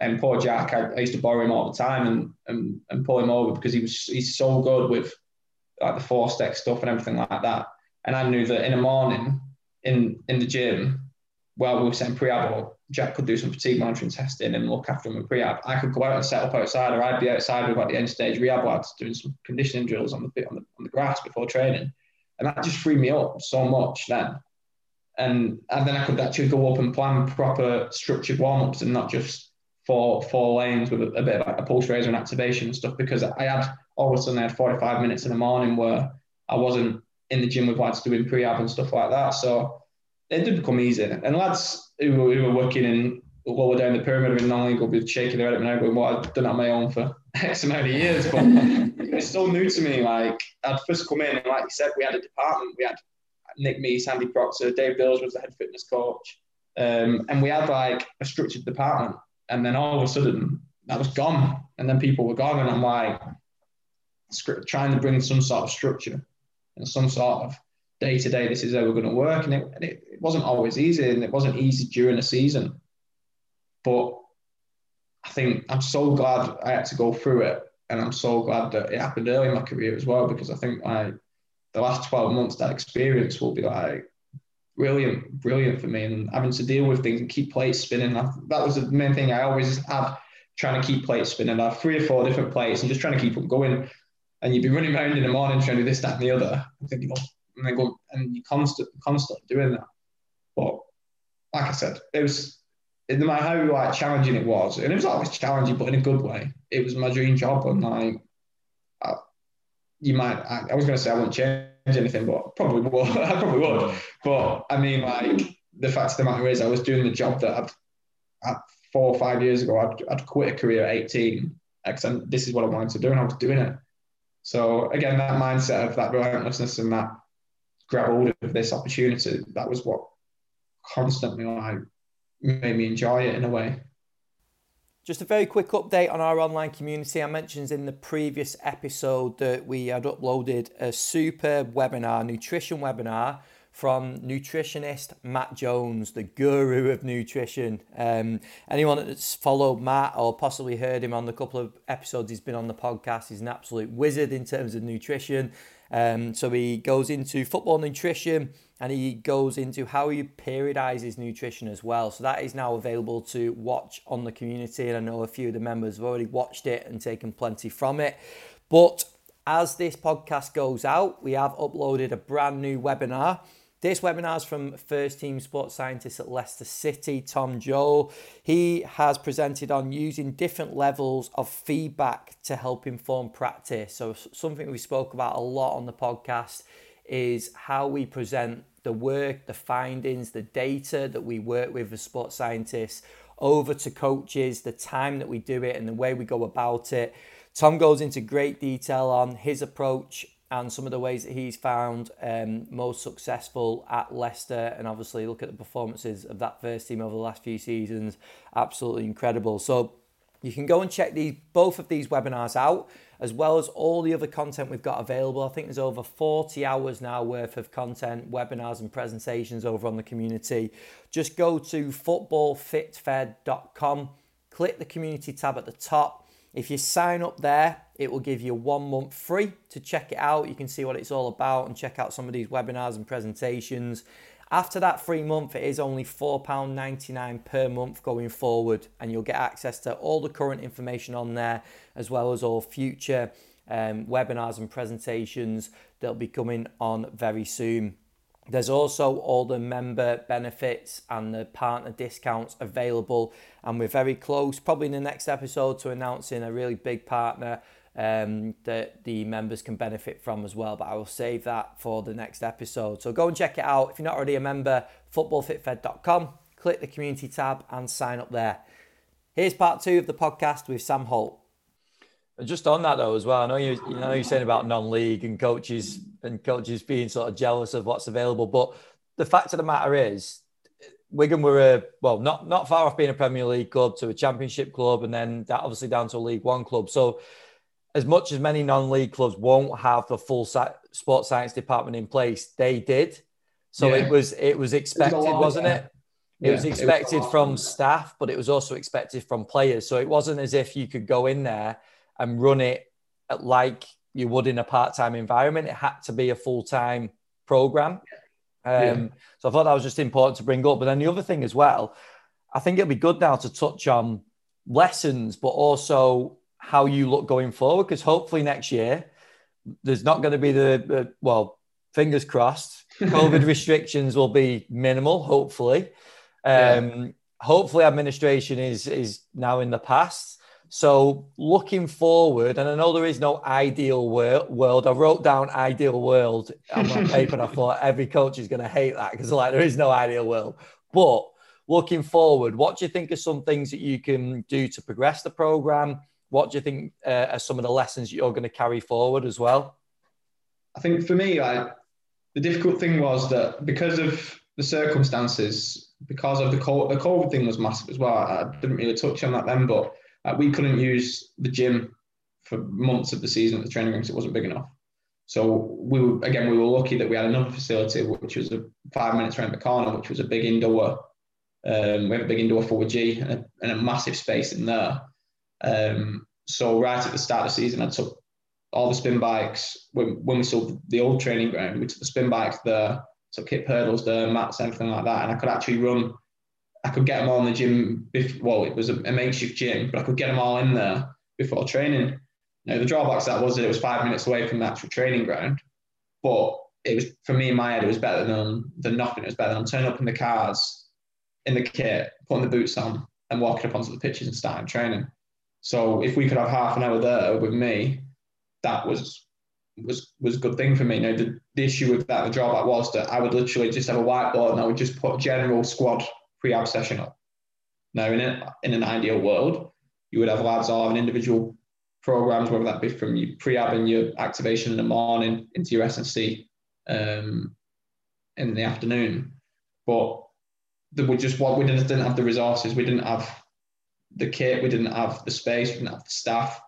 and poor Jack, I, I used to borrow him all the time and, and and pull him over because he was he's so good with like the four step stuff and everything like that. And I knew that in the morning in in the gym, while we were saying pre-ab Jack could do some fatigue monitoring testing and look after him in pre-ab. I could go out and set up outside, or I'd be outside with like the end stage rehab lads doing some conditioning drills on the on the, on the grass before training, and that just freed me up so much then. And and then I could actually go up and plan proper structured warm-ups and not just four four lanes with a, a bit of like a pulse raiser and activation and stuff because I had all of a sudden I had 45 minutes in the morning where I wasn't in the gym with lads doing pre-ab and stuff like that. So it did become easy. And lads who, who were working in lower down the pyramid in non-league will be shaking their head at me now going, well, I've done on my own for X amount of years. But it's so new to me. Like, I'd first come in and like you said, we had a department. We had Nick Meese, Andy Proctor, Dave Bills was the head fitness coach. Um, and we had like a structured department. And then all of a sudden, that was gone. And then people were gone. And I'm like, trying to bring some sort of structure and some sort of day to day, this is how we're going to work. And, it, and it, wasn't always easy, and it wasn't easy during the season. But I think I'm so glad I had to go through it, and I'm so glad that it happened early in my career as well, because I think like the last 12 months, that experience will be like brilliant, brilliant for me, and having to deal with things and keep plates spinning. that was the main thing I always had, trying to keep plates spinning. I have three or four different plates and just trying to keep them going. And you'd be running around in the morning trying to do this, that, and the other. I'm thinking, oh, and they go and you constant constantly doing that. But like I said, it was no matter how like challenging it was, and it was always challenging, but in a good way. It was my dream job, and like I, you might, I, I was going to say I wouldn't change anything, but probably would. I probably would. But I mean, like the fact of the matter is, I was doing the job that I'd, four or five years ago, I'd, I'd quit a career at 18 because this is what I wanted to do, and I was doing it. So again, that mindset of that relentlessness and that grab hold of this opportunity. That was what constantly like made me enjoy it in a way. Just a very quick update on our online community. I mentioned in the previous episode that we had uploaded a super webinar, nutrition webinar from nutritionist Matt Jones, the guru of nutrition. Um, anyone that's followed Matt or possibly heard him on the couple of episodes he's been on the podcast, he's an absolute wizard in terms of nutrition. Um, so he goes into football nutrition and he goes into how he periodizes nutrition as well. So that is now available to watch on the community. And I know a few of the members have already watched it and taken plenty from it. But as this podcast goes out, we have uploaded a brand new webinar This webinar is from first team sports scientist at Leicester City, Tom Joel. He has presented on using different levels of feedback to help inform practice. So, something we spoke about a lot on the podcast is how we present the work, the findings, the data that we work with as sports scientists over to coaches, the time that we do it, and the way we go about it. Tom goes into great detail on his approach and some of the ways that he's found um, most successful at Leicester, and obviously look at the performances of that first team over the last few seasons, absolutely incredible. So you can go and check these both of these webinars out, as well as all the other content we've got available. I think there's over 40 hours now worth of content, webinars, and presentations over on the community. Just go to footballfitfed.com, click the community tab at the top if you sign up there, it will give you one month free to check it out. You can see what it's all about and check out some of these webinars and presentations. After that free month, it is only £4.99 per month going forward, and you'll get access to all the current information on there, as well as all future um, webinars and presentations that'll be coming on very soon. There's also all the member benefits and the partner discounts available, and we're very close, probably in the next episode, to announcing a really big partner um, that the members can benefit from as well. But I will save that for the next episode. So go and check it out. If you're not already a member, footballfitfed.com, click the community tab and sign up there. Here's part two of the podcast with Sam Holt. Just on that though, as well, I know you. You know you're saying about non-league and coaches and coaches being sort of jealous of what's available, but the fact of the matter is, Wigan were a well, not not far off being a Premier League club to a Championship club, and then that obviously down to a League One club. So, as much as many non-league clubs won't have the full sports science department in place, they did. So yeah. it was it was expected, wasn't it? It yeah, was expected it was from staff, but it was also expected from players. So it wasn't as if you could go in there and run it like you would in a part-time environment. It had to be a full-time program. Um, yeah. So I thought that was just important to bring up. But then the other thing as well, I think it'll be good now to touch on lessons, but also how you look going forward. Because hopefully next year, there's not going to be the, the well, fingers crossed, COVID restrictions will be minimal, hopefully. Um, yeah. Hopefully, administration is is now in the past. So looking forward, and I know there is no ideal world. I wrote down ideal world on my paper, and I thought every coach is going to hate that because like there is no ideal world. But looking forward, what do you think are some things that you can do to progress the program? What do you think uh, are some of the lessons you're going to carry forward as well? I think for me, the difficult thing was that because of the circumstances, because of the COVID, the COVID thing was massive as well. I didn't really touch on that then, but we couldn't use the gym for months of the season at the training because it wasn't big enough. So we were, again we were lucky that we had another facility which was a five minutes around the corner, which was a big indoor. Um, we have a big indoor 4G and a, and a massive space in there. Um, so right at the start of the season, I took all the spin bikes when, when we sold the old training ground. We took the spin bikes there, took kip hurdles there, mats, everything like that, and I could actually run I could get them all in the gym. Before, well, it was a, a, makeshift gym, but I could get them all in there before training. Now the drawbacks that was that it was five minutes away from the actual training ground, but it was for me in my head it was better than than nothing. It was better than turning up in the cars, in the kit, putting the boots on, and walking up onto the pitches and starting training. So if we could have half an hour there with me, that was was was a good thing for me. Now the, the issue with that, the drawback was that I would literally just have a whiteboard and I would just put general squad pre-ab session up. Now, in, a, in an ideal world, you would have lads all having individual programs, whether that be from your pre-ab and your activation in the morning into your S&C um, in the afternoon. But we just what we didn't have the resources, we didn't have the kit, we didn't have the space, we didn't have the staff.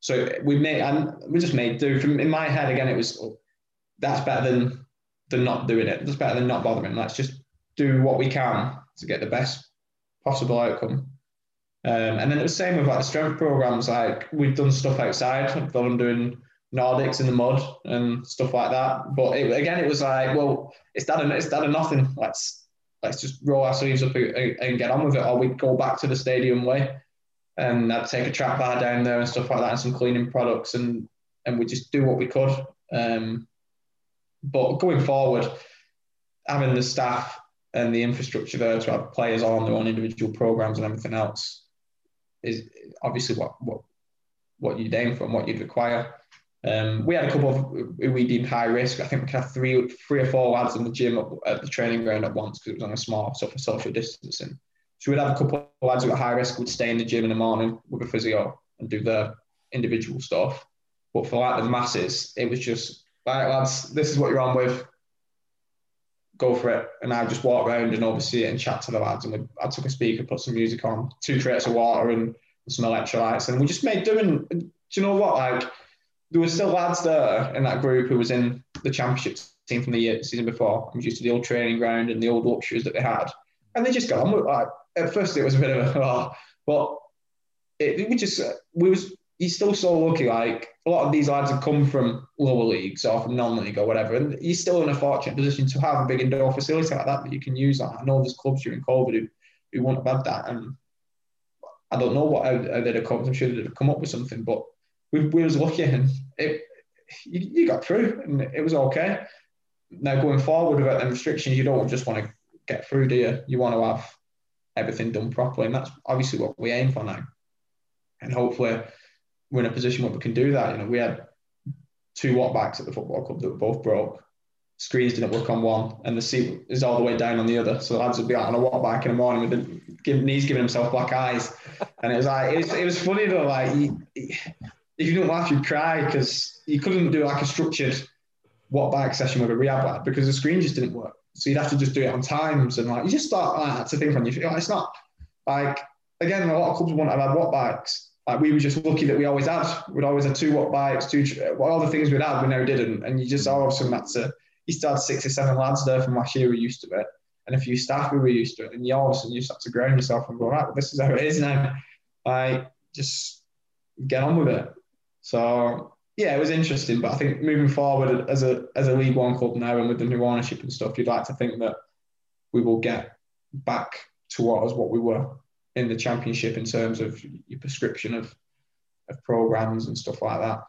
So we made and we just made do. From in my head again, it was that's better than than not doing it. That's better than not bothering. Let's just do what we can to get the best possible outcome. Um, and then it was same with like the strength programs. Like we've done stuff outside. I've done doing Nordics in the mud and stuff like that. But it, again, it was like, well, it's that and it's that nothing. Let's let's just roll our sleeves up and, get on with it. Or we'd go back to the stadium way, and I'd take a trap bar down there and stuff like that, and some cleaning products, and and we just do what we could. Um, but going forward, having the staff and the infrastructure there to have players on their own individual programs and everything else is obviously what what what you'd aim for and what you'd require. Um, we had a couple of who we deemed high risk. I think we had three, three or four lads in the gym at, at the training ground at once because it was on a small, so for social distancing. So we'd have a couple of lads who were high risk would stay in the gym in the morning with a physio and do their individual stuff. But for like the masses, it was just like lads, this is what you're on with. Go for it. And I just walk around and oversee it and chat to the lads. And we, I took a speaker, put some music on, two crates of water and some electrolytes, and we just made doing. Do you know what? Like there were still lads there in that group who was in the championship team from the year, season before. I was used to the old training ground and the old luxuries that they had, and they just got on with. Like at first, it was a bit of a, oh, but it, we just we was. He's still so lucky. Like a lot of these lads have come from lower leagues or from non-league or whatever, and he's still in a fortunate position to have a big indoor facility like that that you can use. Like, I know there's clubs during COVID who, who won't have had that, and I don't know what how they'd have come. I'm sure they'd have come up with something, but we, we was lucky and it, you, you got through and it was okay. Now going forward without them restrictions, you don't just want to get through, do you? You want to have everything done properly, and that's obviously what we aim for now. And hopefully, we're in a position where we can do that. You know, we had two Wattbikes at the football club that were both broke. Screens didn't work on one, and the seat is all the way down on the other. So the lads would be out on a Wattbike in the morning with the knees giving himself black eyes, and it was like it was, it was funny though. Like if you didn't laugh, you'd cry because you couldn't do like a structured Wattbike session with a rehab lad because the screen just didn't work. So you'd have to just do it on times, and like you just start like, to think on you. Like, it's not like again, a lot of clubs want to have Wattbikes. Like we were just lucky that we always had. We'd always had two Wattbikes, two all the things we'd had, we now didn't. And you just all of a sudden that's a you started six or seven lads there from last year who were used to it, and a few staff who were used to it. And you all of a sudden you start to ground yourself and go, right, well, this is how it is now. Like, just get on with it. So yeah, it was interesting. But I think moving forward as a as a League One club now and with the new ownership and stuff, you'd like to think that we will get back towards what we were in the championship in terms of your prescription of of programs and stuff like that.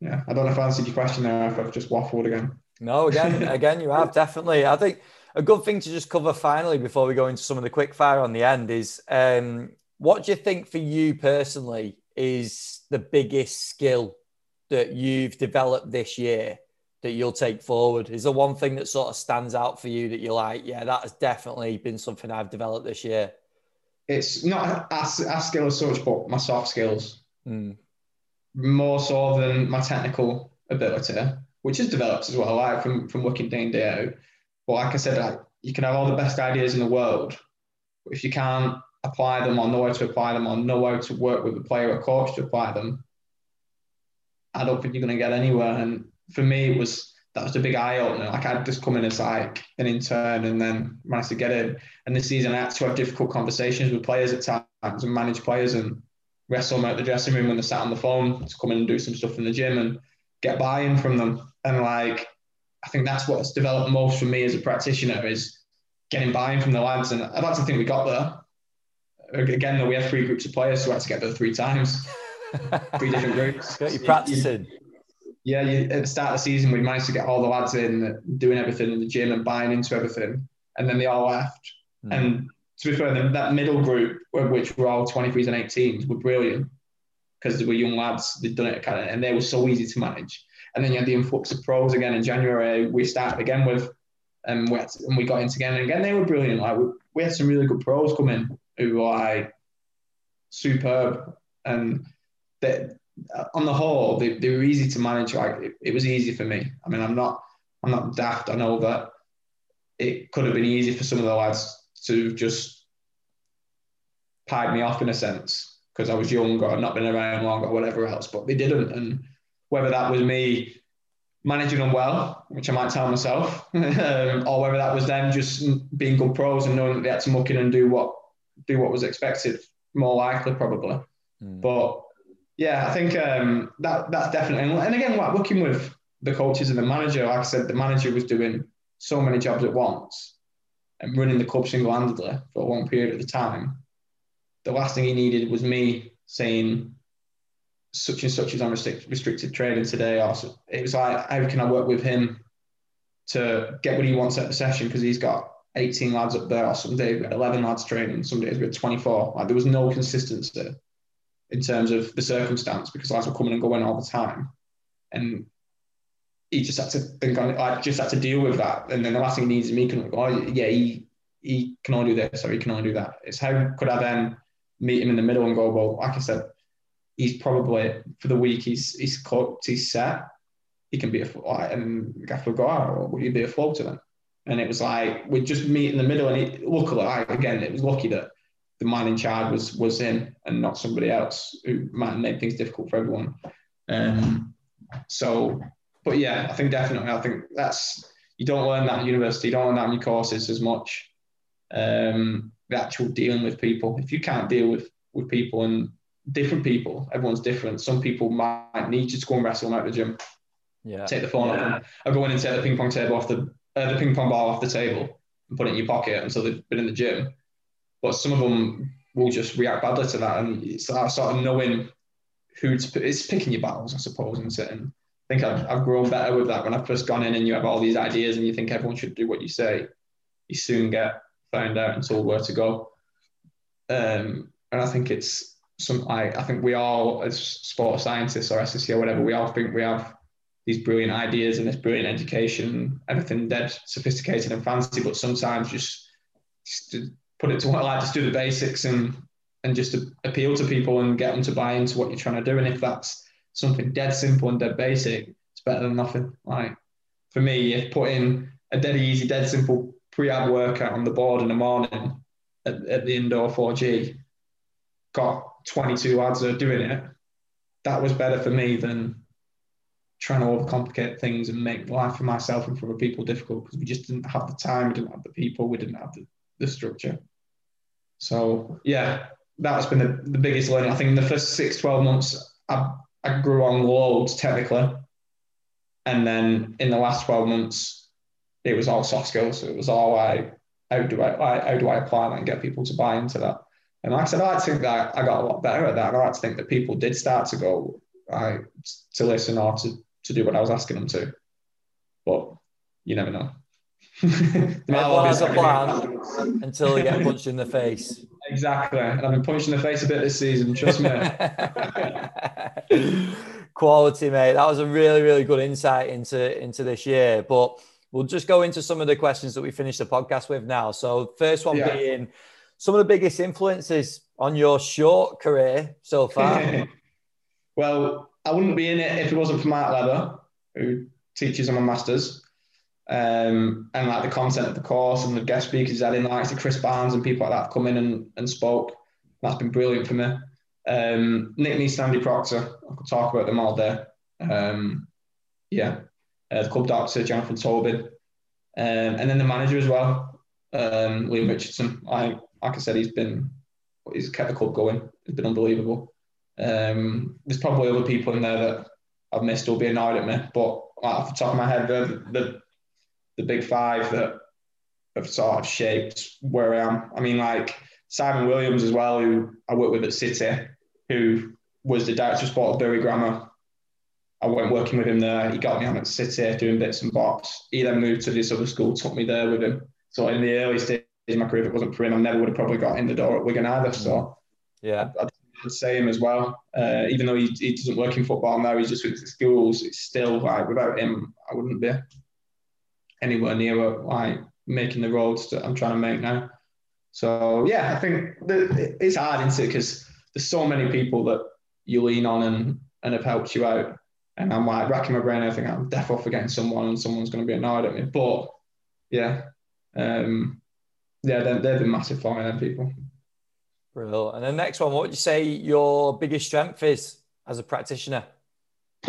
Yeah, I don't know if I answered your question there. If I've just waffled again. No, again, again, you have definitely. I think a good thing to just cover finally before we go into some of the quick fire on the end is um, what do you think for you personally is the biggest skill that you've developed this year that you'll take forward? Is there one thing that sort of stands out for you that you're like, yeah, that has definitely been something I've developed this year? It's not a, a skill as such, but my soft skills. Mm. More so than my technical ability which is developed as well, like from, from working day in, day out. But like I said, like, you can have all the best ideas in the world, but if you can't apply them or know how to apply them or know how to work with a player or coach to apply them, I don't think you're going to get anywhere. And for me, it was that was the big eye opener. Like I'd just come in as like an intern and then managed to get in. And this season, I had to have difficult conversations with players at times and manage players and wrestle them out the dressing room when they sat on the phone to come in and do some stuff in the gym and get buy-in from them. And like, I think that's what's developed most for me as a practitioner is getting buy-in from the lads. And I'd like to think we got there. Again, though, we had three groups of players, so we had to get there three times, three different groups. Got you practicing. yeah, you, at the start of the season, we managed to get all the lads in, doing everything in the gym and buying into everything. And then they all left. Mm. And to be fair, that middle group, which were all 23s and 18s, were brilliant because they were young lads. They'd done it kind of, and they were so easy to manage. And then you had the influx of pros again in January. We started again with, um, we to, and we got into again, and again they were brilliant. Like we, we had some really good pros come in who like superb, and that on the whole they, they were easy to manage. Like it, it was easy for me. I mean, I'm not I'm not daft. I know that it could have been easy for some of the lads to just pipe me off in a sense because I was young or I'd not been around long or whatever else, but they didn't. And whether that was me managing them well, which I might tell myself, um, or whether that was them just being good pros and knowing that they had to muck in and do what do what was expected. More likely, probably. Mm. But yeah, I think um, that that's definitely. And again, like working with the coaches and the manager, like I said, the manager was doing so many jobs at once and running the club single-handedly for a long period of the time. The last thing he needed was me saying, such and such is on restricted, restricted training today. Also, it was like, how can I work with him to get what he wants at the session because he's got 18 lads up there, or some days we had 11 lads training, some days we had 24. Like there was no consistency in terms of the circumstance because lads were coming and going all the time. And he just had to think on it, like just had to deal with that. And then the last thing he needs is me can oh, yeah, he he can only do this or he can only do that. It's how could I then meet him in the middle and go, well, like I said, he's probably for the week he's he's cooked, he's set. He can be a and Gaffer go, oh, will you be a floater then? And it was like we'd just meet in the middle, and it, luckily, like, again, it was lucky that the man in charge was was in and not somebody else who might make things difficult for everyone. Um, so, but yeah, I think definitely, I think that's you don't learn that at university, you don't learn that in your courses as much. Um, the actual dealing with people. If you can't deal with with people and different people, everyone's different. Some people might need you to go and wrestle them out the gym. Yeah. Take the phone yeah. off them. Or go in and take the ping pong table off the uh, the ping pong ball off the table and put it in your pocket until they've been in the gym. But some of them will just react badly to that, and it's that sort of knowing who to. put It's picking your battles, I suppose, and And I think I've, I've grown better with that. When I've first gone in and you have all these ideas and you think everyone should do what you say, you soon get found out and told where to go. Um, and I think it's some. I, I think we all, as sports scientists or SSC or whatever, we all think we have these brilliant ideas and this brilliant education, everything dead sophisticated and fancy, but sometimes just, just put it to what I like, just do the basics and and just appeal to people and get them to buy into what you're trying to do. And if that's something dead simple and dead basic, it's better than nothing. Like for me, if putting a dead easy, dead simple pre-ab workout on the board in the morning at, at the indoor 4G, got 22 ads are doing it, that was better for me than trying to overcomplicate things and make life for myself and for other people difficult because we just didn't have the time, we didn't have the people, we didn't have the, the structure. So yeah, that's been the, the biggest learning. I think in the first six, 12 months, I, I grew on loads technically. And then in the last 12 months, it was all soft skills. It was all like, how do I, how do I apply that and get people to buy into that? And like I said, I think that I got a lot better at that. I like to think that people did start to go, I, to listen or to, to do what I was asking them to. But you never know. Everyone has a plan until they get punched in the face. Exactly. And I've been punched in the face a bit this season, trust me. Quality, mate. That was a really, really good insight into, into this year. But we'll just go into some of the questions that we finished the podcast with now. So, first one yeah. being some of the biggest influences on your short career so far. well, I wouldn't be in it if it wasn't for Mark Leather, who teaches on my masters. Um, and like the content of the course and the guest speakers had in, like Chris Barnes and people like that have come in and, and spoke. That's been brilliant for me. Um, Nick Meese, Andy Proctor, I could talk about them all day. Um, yeah, uh, the club doctor, Jonathan Tobin, um, and then the manager as well, um, Leam Richardson. I, like I said, he's been, he's kept the club going. It's been unbelievable. Um, there's probably other people in there that I've missed or be annoyed at me, but off the top of my head, the, the the big five that have sort of shaped where I am. I mean, like Simon Williams as well, who I worked with at City, who was the director of sport of Bury Grammar. I went working with him there. He got me on at City doing bits and bobs. He then moved to this other school, took me there with him. So in the early stages of my career, if it wasn't for him, I never would have probably got in the door at Wigan either. So yeah, I'd, I'd say him as well. Uh, even though he, he doesn't work in football now, he's just with the schools. It's still like without him, I wouldn't be anywhere near like making the roads that I'm trying to make now. So yeah, I think it's hard, isn't it? Because there's so many people that you lean on and and have helped you out. And I'm like racking my brain. I think I'm definitely forgetting someone, and someone's going to be annoyed at me. But yeah, um, yeah, they've been massive for me. People. Brilliant. And the next one, what would you say your biggest strength is as a practitioner?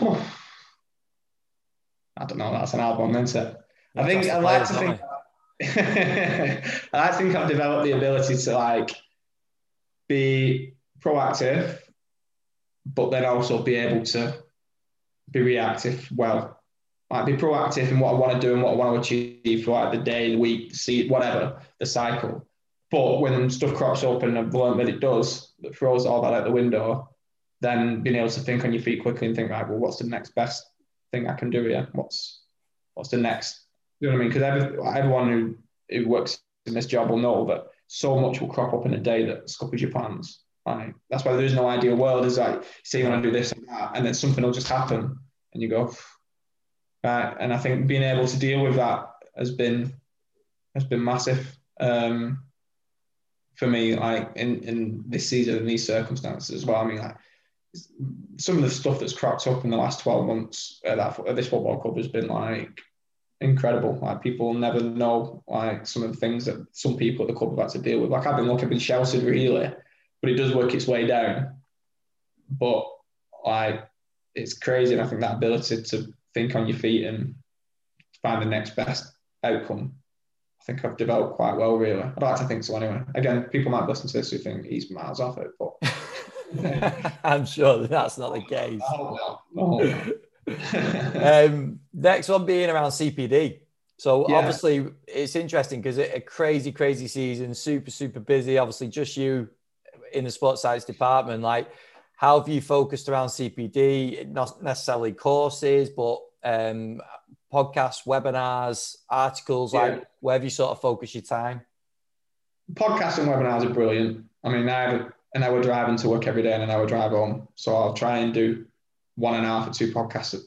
I don't know. That's an hard one, isn't it? I think I like to think. I think I've developed the ability to like be proactive, but then also be able to be reactive well. Like be proactive in what I want to do and what I want to achieve for like the day, the week, the seed, whatever, the cycle. But when stuff crops up and I've learned that it does, that throws all that out the window, then being able to think on your feet quickly and think, right, well, what's the next best thing I can do here? What's what's the next You know what I mean? Because every, everyone who, who works in this job will know that so much will crop up in a day that scuppers your plans. Like that's why there is no ideal world. Is like say you want to do this and that, and then something will just happen, and you go, right. And I think being able to deal with that has been has been massive um, for me. Like in in this season in these circumstances as well. I mean, like some of the stuff that's cropped up in the last twelve months at that at this football club has been like incredible. Like people never know like some of the things that some people at the club have had to deal with. Like I've been looking, been sheltered really, but it does work its way down. But like it's crazy, and I think that ability to think on your feet and find the next best outcome. I think I've developed quite well, really. I'd like to think so anyway. Again, people might listen to this who think he's miles off it, but I'm sure that's not the case. Oh, well. Oh, um, next one being around CPD. So yeah. obviously it's interesting because a crazy, crazy season, super, super busy. Obviously, just you in the sports science department. Like, how have you focused around CPD? Not necessarily courses, but um, podcasts, webinars, articles. Yeah. Like, where have you sort of focus your time? Podcasts and webinars are brilliant. I mean, I have an hour drive into work every day and an hour drive home, so I'll try and do one and a half or two podcasts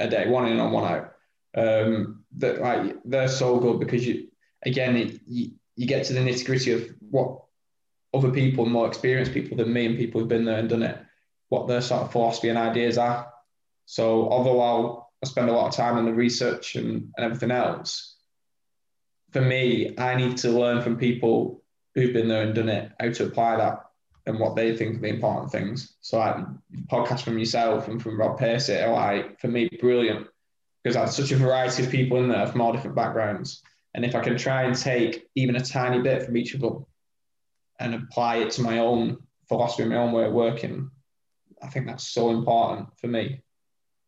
a day, one in and one out. Um, that like they're so good because you again it, you, you get to the nitty gritty of what other people, more experienced people than me, and people who've been there and done it, what their sort of philosophy and ideas are. So although I'll I spend a lot of time on the research and, and everything else, for me, I need to learn from people who've been there and done it, how to apply that and what they think are the important things. So like podcast from yourself and from Rob Pacey are like for me brilliant because there's such a variety of people in there from all different backgrounds. And if I can try and take even a tiny bit from each of them and apply it to my own philosophy, my own way of working, I think that's so important for me.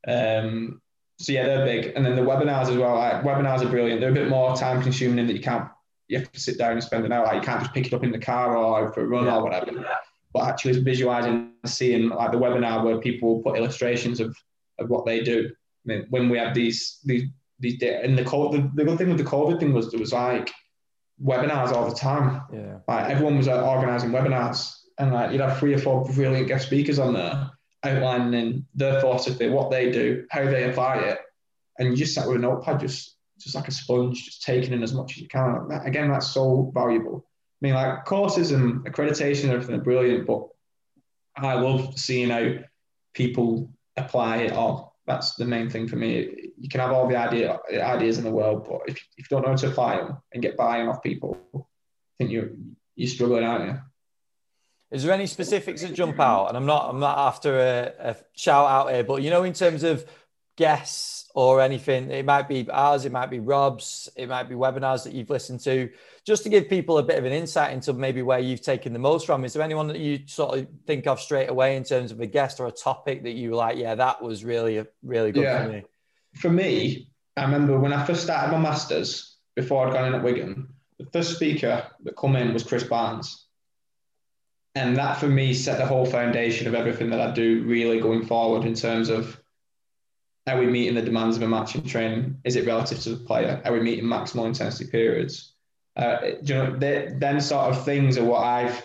Um, so yeah, they're big. And then the webinars as well. Like webinars are brilliant. They're a bit more time consuming in that you can't you have to sit down and spend an hour. Like you can't just pick it up in the car or for a run yeah. or whatever. But actually visualizing, seeing like the webinar where people put illustrations of, of what they do. I mean, when we have these these these and the, the the good thing with the COVID thing was there was like webinars all the time. Yeah. Like everyone was like, organizing webinars, and like you'd have three or four brilliant guest speakers on there outlining their philosophy, what they do, how they apply it, and you just sat with a notepad, just just like a sponge, just taking in as much as you can. That, again, that's so valuable. I mean, like courses and accreditation everything are brilliant, but I love seeing how people apply it all. That's the main thing for me. You can have all the idea, ideas in the world, but if, if you don't know how to apply them and get buy-in off people, I think you're you're struggling, aren't you? Is there any specifics that jump out? And I'm not I'm not after a, a shout out here, but you know, in terms of guests or anything. It might be ours, it might be Rob's, it might be webinars that you've listened to, just to give people a bit of an insight into maybe where you've taken the most from. Is there anyone that you sort of think of straight away in terms of a guest or a topic that you were like, yeah, that was really, really good yeah. for me? For me, I remember when I first started my masters before I'd gone in at Wigan, the first speaker that come in was Chris Barnes. And that for me set the whole foundation of everything that I do really going forward in terms of are we meeting the demands of a match in training? Is it relative to the player? Are we meeting maximal intensity periods? Uh, you know, they, them sort of things are what I've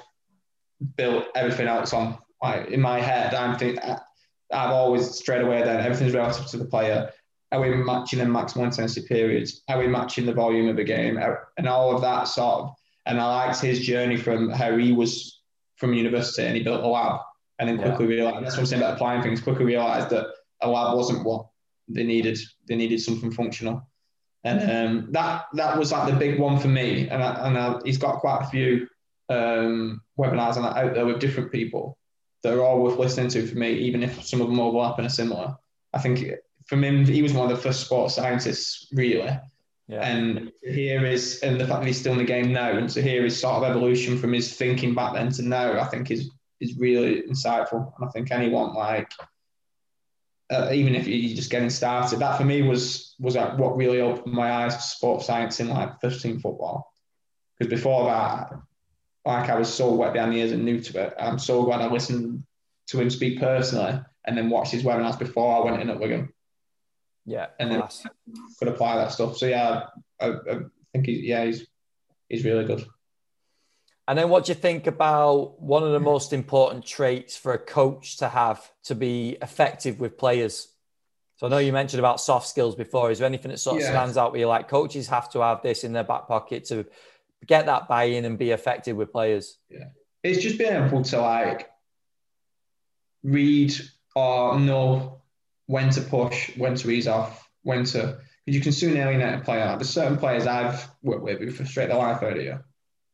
built everything else on. Like in my head, I'm think I've always straight away then everything's relative to the player. Are we matching in maximal intensity periods? Are we matching the volume of the game? And all of that sort of. And I liked his journey from how he was from university and he built a lab and then quickly yeah. realized that's what I'm saying about applying things. Quickly realized that a lab wasn't what they needed. They needed something functional, and um, that that was like the big one for me. And I, and I, he's got quite a few um, webinars on that out there with different people that are all worth listening to for me, even if some of them overlap and are similar. I think for him, he was one of the first sports scientists, really. Yeah. And here is, and the fact that he's still in the game now, and to hear his sort of evolution from his thinking back then to now, I think is is really insightful. And I think anyone like uh, even if you're just getting started, that for me was was like what really opened my eyes to sports science in like first team football. Because before that, like I was so wet behind the ears and new to it. I'm so glad I listened to him speak personally and then watched his webinars before I went in at Wigan. Yeah, and then could apply that stuff. So yeah, I, I think he's yeah he's he's really good. And then what do you think about one of the most important traits for a coach to have to be effective with players? So I know you mentioned about soft skills before. Is there anything that sort of yeah. stands out where you like coaches have to have this in their back pocket to get that buy-in and be effective with players? Yeah. It's just being able to like read or know when to push, when to ease off, when to because you can soon alienate a player. There's certain players I've worked with who frustrate the life out of you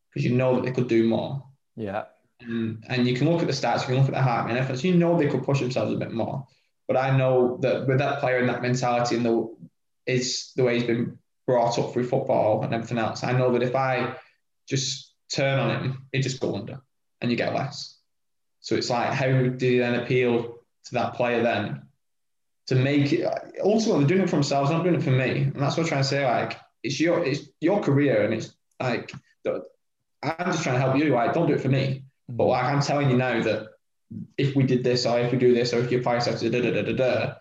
because you know that they could do more. Yeah. And, and you can look at the stats, you can look at the heart and efforts, you know they could push themselves a bit more. But I know that with that player and that mentality and the is the way he's been brought up through football and everything else, I know that if I just turn on him, it just go under and you get less. So it's like, how do you then appeal to that player then to make it? Ultimately, they're doing it for themselves, not doing it for me. And that's what I'm trying to say. Like, it's your it's your career, and it's like I'm just trying to help you. Like, don't do it for me. Mm. But like, I'm telling you now that if we did this, or if we do this, or if you apply yourself to da da da da da,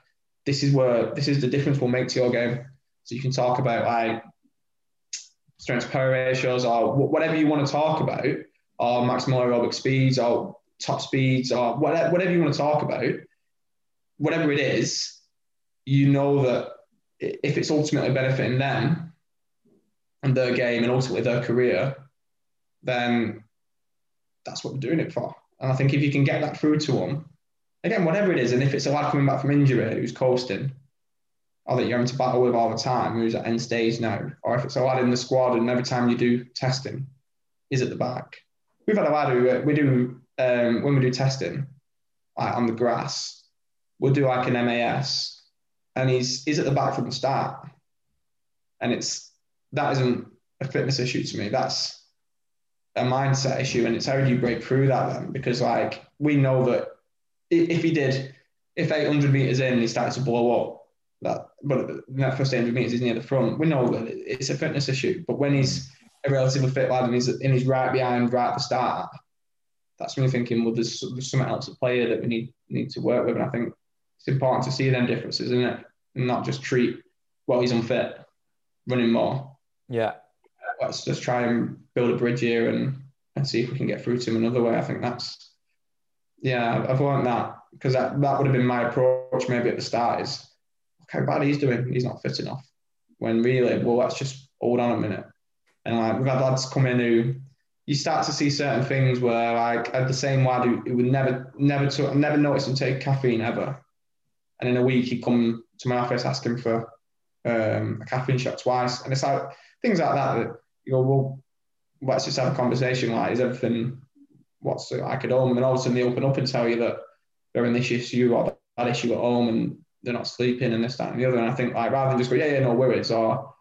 this is where this is the difference we'll make to your game. So you can talk about like strength power ratios or whatever you want to talk about, or maximal aerobic speeds, or top speeds, or whatever, whatever you want to talk about. Whatever it is, you know that if it's ultimately benefiting them and their game and ultimately their career, then that's what we're doing it for. And I think if you can get that through to them, again, whatever it is, and if it's a lad coming back from injury who's coasting, or that you're having to battle with all the time, who's at end stage now, or if it's a lad in the squad and every time you do testing, is at the back. We've had a lad who uh, we do um, when we do testing, like on the grass, we'll do like an MAS, and he's he's at the back from the start, and it's that isn't a fitness issue to me. That's a mindset issue, and it's how do you break through that then? Because like we know that if he did, if 800 meters in he started to blow up, that but that first 800 meters is near the front, we know that it's a fitness issue. But when he's a relatively fit lad and he's and he's right behind right at the start, that's you're thinking, well, there's, there's something else at play that we need need to work with, and I think it's important to see them differences, isn't it? And not just treat well he's unfit, running more. Yeah let's just try and build a bridge here and, and see if we can get through to him another way. I think that's, yeah, I've learned that because that, that would have been my approach maybe at the start is, look how bad he's doing. He's not fit enough. When really, well, let's just hold on a minute. And like we've had lads come in who you start to see certain things where like had the same lad who, who would never, never, to, never notice him take caffeine ever. And in a week he'd come to my office asking for um, a caffeine shot twice. And it's like things like that that you go, well, let's just have a conversation. Like, is everything what's like at home? And all of a sudden they open up and tell you that they're in this issue or that issue at home and they're not sleeping and this, that, and the other. And I think like rather than just go, yeah, yeah, no worries, or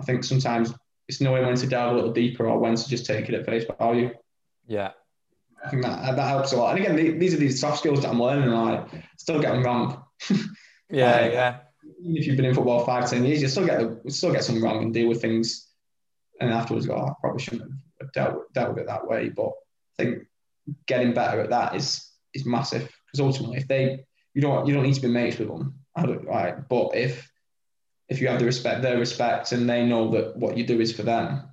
I think sometimes it's knowing when to delve a little deeper or when to just take it at face value. Yeah. I think that that helps a lot. And again, these are these soft skills that I'm learning. Like, still getting wrong. yeah, like, yeah. Even if you've been in football five, ten years, you still get the, still get something wrong and deal with things and afterwards go, oh, I probably shouldn't have dealt, dealt with it that way. But I think getting better at that is is massive because ultimately, if they you don't you don't need to be mates with them, right? But if if you have the respect, their respect, and they know that what you do is for them,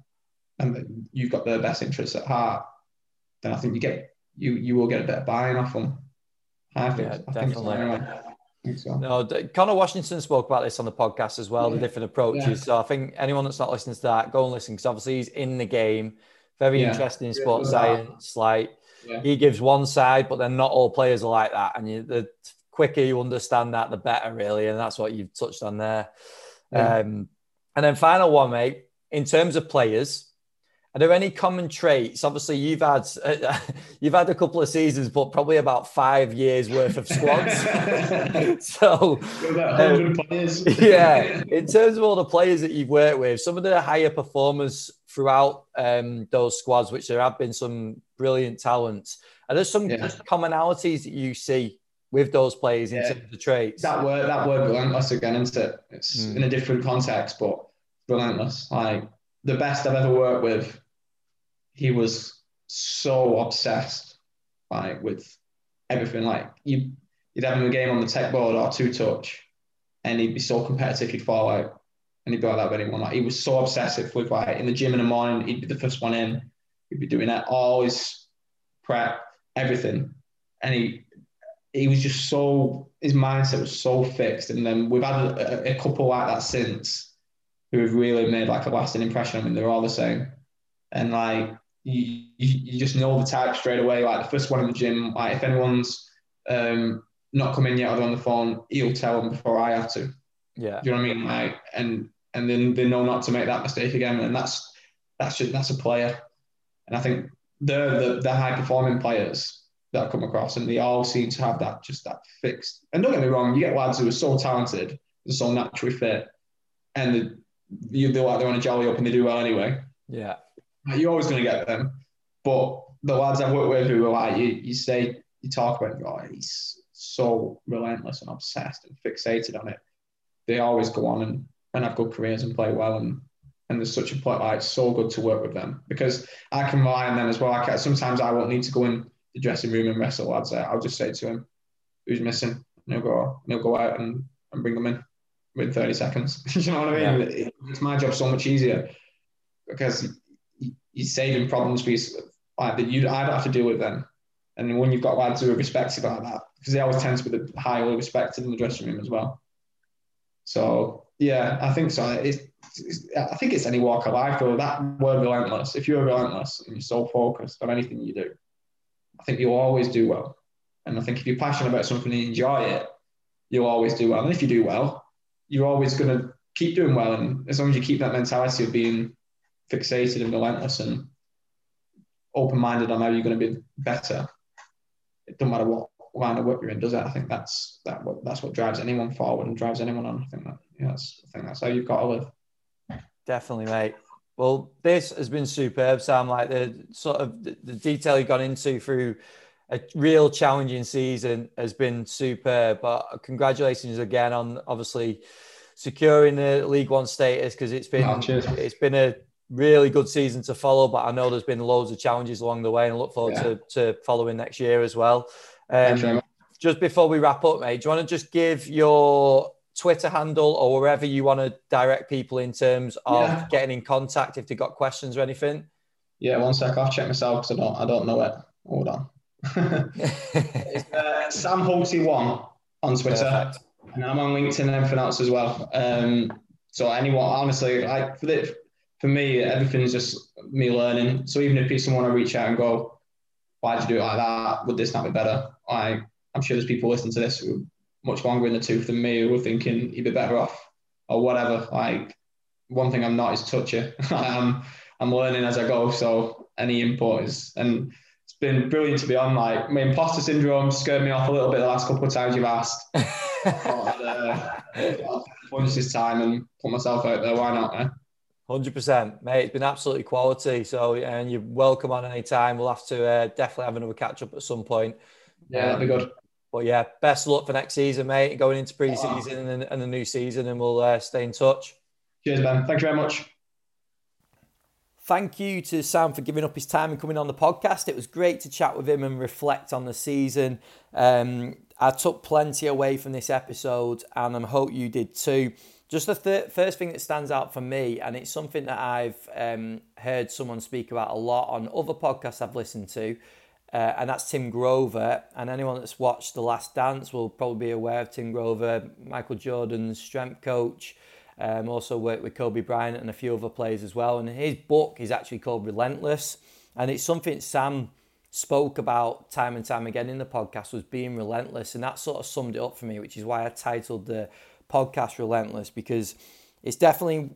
and that you've got their best interests at heart, then I think you get you you will get a better buy-in off them. I think, yeah, I definitely. Think so. No, Conor Washington spoke about this on the podcast as well, yeah. the different approaches. Yeah. So I think anyone that's not listening to that, go and listen because obviously he's in the game. Very yeah. interesting in sports science. Like he gives one side, but then not all players are like that. And you, the quicker you understand that, the better, really. And that's what you've touched on there. Um, and then final one, mate. In terms of players, are there any common traits? Obviously, you've had uh, you've had a couple of seasons, but probably about five years worth of squads. so, um, yeah, in terms of all the players that you've worked with, some of the higher performers throughout um, those squads, which there have been some brilliant talents. Are there some yeah. commonalities that you see with those players yeah. in terms of the traits? That word, that word, relentless again, isn't it? It's mm. in a different context, but relentless. Like the best I've ever worked with he was so obsessed like with everything. Like you, you'd have him a game on the tech board or two touch, and he'd be so competitive, he'd fall out. And he'd be like that with anyone. Like he was so obsessive with like in the gym in the morning, he'd be the first one in. He'd be doing that, always prep, everything. And he he was just so his mindset was so fixed. And then we've had a, a couple like that since who have really made like a lasting impression. I mean, they're all the same. And like you, you, just know the type straight away. Like the first one in the gym, like if anyone's um, not come in yet or on the phone, he'll tell them before I have to. Yeah. Do you know what I mean? Like, and and then they know not to make that mistake again. And that's that's just that's a player. And I think they're the, the high performing players that I come across, and they all seem to have that just that fixed. And don't get me wrong, you get lads who are so talented and so naturally fit, and they, you feel like they're on a jolly up and they do well anyway. Yeah, you're always going to get them. But the lads I've worked with who are like you, you say you talk about, oh, he's so relentless and obsessed and fixated on it. They always go on and, and have good careers and play well and and there's such a point, like it's so good to work with them because I can rely on them as well. I can, sometimes I won't need to go in the dressing room and wrestle lads. I'll just say to him, "Who's missing?" And he'll go, and he'll go out and, and bring them in within 30 seconds. you know what I mean? Yeah. It, it's my job so much easier because he's saving problems for you, like that you I don't have to deal with them. And when you've got lads who are respected about that, because they always tend to be the highly respected in the dressing room as well. So yeah, I think so. It's, it's, I think it's any walk of life though. That word relentless. If you're relentless and you're so focused on anything you do, I think you'll always do well. And I think if you're passionate about something and enjoy it, you'll always do well. And if you do well, you're always going to keep doing well. And as long as you keep that mentality of being fixated and relentless and open minded on how you're going to be better, it doesn't matter what line of work you're in, does it? I think that's that what that's what drives anyone forward and drives anyone on. I think that yeah, that's, I think that's how you've got to live. Definitely, mate. Well, this has been superb, Sam. Like the sort of the, the detail you've gone into through a real challenging season has been superb. But congratulations again on obviously securing the League One status because it's been oh, it's been a really good season to follow. But I know there's been loads of challenges along the way, and I look forward yeah. to, to following next year as well. Um, just before we wrap up, mate, do you want to just give your Twitter handle or wherever you want to direct people in terms of yeah. getting in contact if they've got questions or anything? Yeah, one sec. I'll check myself because I don't, I don't know it. Hold on. it's uh, Sam Hulty one on Twitter, Perfect. and I'm on LinkedIn and everything else as well. Um, so anyone, honestly, like for the, for me, everything's just me learning. So even if people want to reach out and go, "Why'd you do it like that? Would this not be better?" I, I'm sure there's people listening to this who much longer in the tooth than me who are thinking you'd be better off or whatever. Like one thing I'm not is touchy. I'm I'm learning as I go. So any input is and it's been brilliant to be on. Like my imposter syndrome scared me off a little bit the last couple of times you've asked. but, uh, this time and put myself out there. Why not? Eh? Hundred percent, mate. It's been absolutely quality. So, and you're welcome on any time. We'll have to uh, definitely have another catch up at some point. Yeah, that'd be good. But yeah, best of luck for next season, mate, going into pre-season and, and the new season, and we'll uh, stay in touch. Cheers, Ben. Thank you very much. Thank you to Sam for giving up his time and coming on the podcast. It was great to chat with him and reflect on the season. Um, I took plenty away from this episode, and I hope you did too. Just the th- first thing that stands out for me, and it's something that I've um, heard someone speak about a lot on other podcasts I've listened to, uh, and that's Tim Grover. And anyone that's watched The Last Dance will probably be aware of Tim Grover, Michael Jordan's strength coach. Um, also worked with Kobe Bryant and a few other players as well. And his book is actually called Relentless, and it's something Sam spoke about time and time again in the podcast was being relentless, and that sort of summed it up for me, which is why I titled the podcast Relentless because it's definitely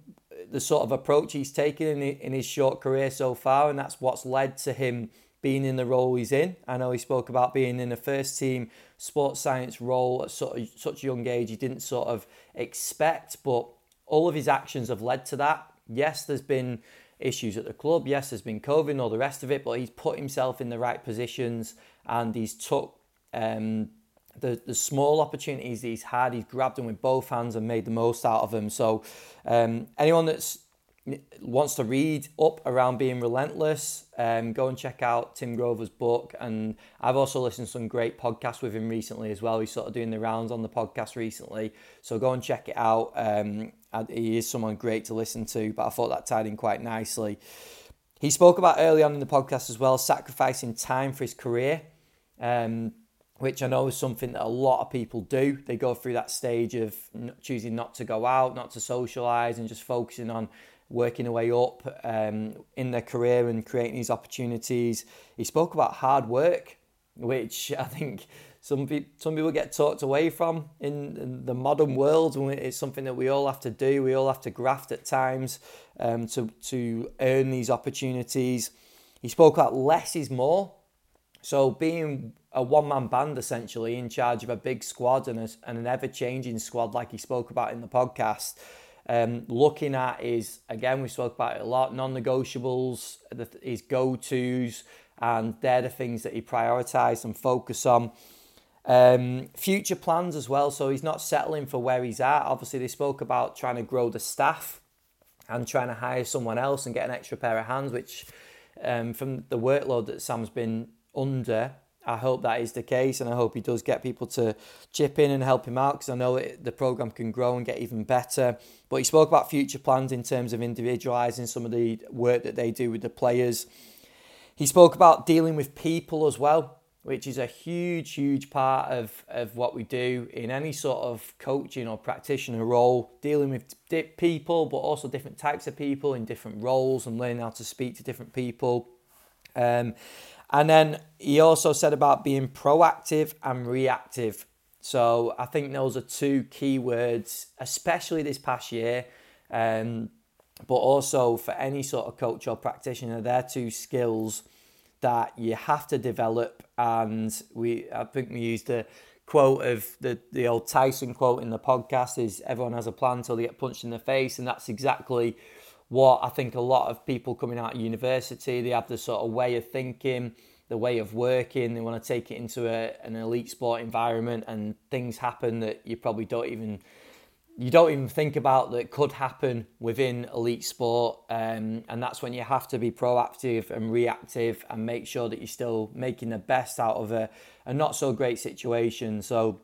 the sort of approach he's taken in, in his short career so far, and that's what's led to him being in the role he's in. I know he spoke about being in a first team sports science role at sort of, such a young age he didn't sort of expect, but all of his actions have led to that. Yes, there's been issues at the club. Yes, there's been COVID and all the rest of it, but he's put himself in the right positions and he's took um, the, the small opportunities he's had, he's grabbed them with both hands and made the most out of them. So, um, anyone that's wants to read up around being relentless, um, go and check out Tim Grover's book. And I've also listened to some great podcasts with him recently as well. He's sort of doing the rounds on the podcast recently. So go and check it out. Um, he is someone great to listen to, but I thought that tied in quite nicely. He spoke about early on in the podcast as well, sacrificing time for his career. Um, which I know is something that a lot of people do. They go through that stage of choosing not to go out, not to socialize, and just focusing on working their way up um, in their career and creating these opportunities. He spoke about hard work, which I think some people, some people get talked away from in, the modern world. It's something that we all have to do. We all have to graft at times um, to, to earn these opportunities. He spoke about less is more. So being a one man band essentially in charge of a big squad and, a, and an ever changing squad, like he spoke about in the podcast. Um, looking at is again, we spoke about it a lot non negotiables, his go tos, and they're the things that he prioritised and focus on. Um, future plans as well, so he's not settling for where he's at. Obviously, they spoke about trying to grow the staff and trying to hire someone else and get an extra pair of hands, which um, from the workload that Sam's been under, I hope that is the case, and I hope he does get people to chip in and help him out because I know it, the program can grow and get even better. But he spoke about future plans in terms of individualizing some of the work that they do with the players. He spoke about dealing with people as well, which is a huge, huge part of, of what we do in any sort of coaching or practitioner role, dealing with people, but also different types of people in different roles and learning how to speak to different people. Um, and then he also said about being proactive and reactive. So I think those are two key words, especially this past year. Um, but also for any sort of coach or practitioner, they're two skills that you have to develop. And we, I think we used the quote of the, the old Tyson quote in the podcast is everyone has a plan until they get punched in the face. And that's exactly what I think a lot of people coming out of university, they have the sort of way of thinking, the way of working, they want to take it into a, an elite sport environment and things happen that you probably don't even you don't even think about that could happen within elite sport. Um, and that's when you have to be proactive and reactive and make sure that you're still making the best out of a, a not so great situation. So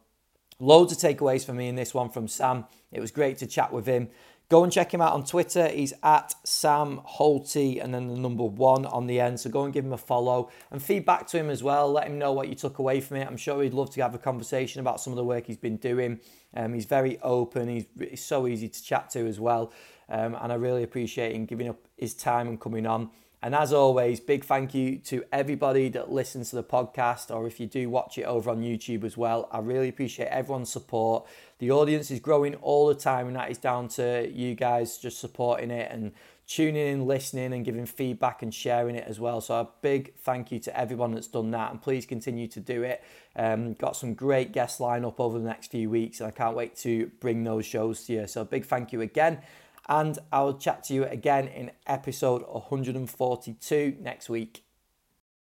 loads of takeaways for me in this one from sam. It was great to chat with him Go and check him out on Twitter. He's at Sam Holty and then the number one on the end. So go and give him a follow and feedback to him as well. Let him know what you took away from it. I'm sure he'd love to have a conversation about some of the work he's been doing. Um, he's very open. He's, he's so easy to chat to as well. Um, and I really appreciate him giving up his time and coming on. And as always, big thank you to everybody that listens to the podcast, or if you do watch it over on YouTube as well. I really appreciate everyone's support. The audience is growing all the time, and that is down to you guys just supporting it and tuning in, listening, and giving feedback and sharing it as well. So, a big thank you to everyone that's done that, and please continue to do it. Um, got some great guests lined up over the next few weeks, and I can't wait to bring those shows to you. So, big thank you again and I'll chat to you again in episode 142 next week.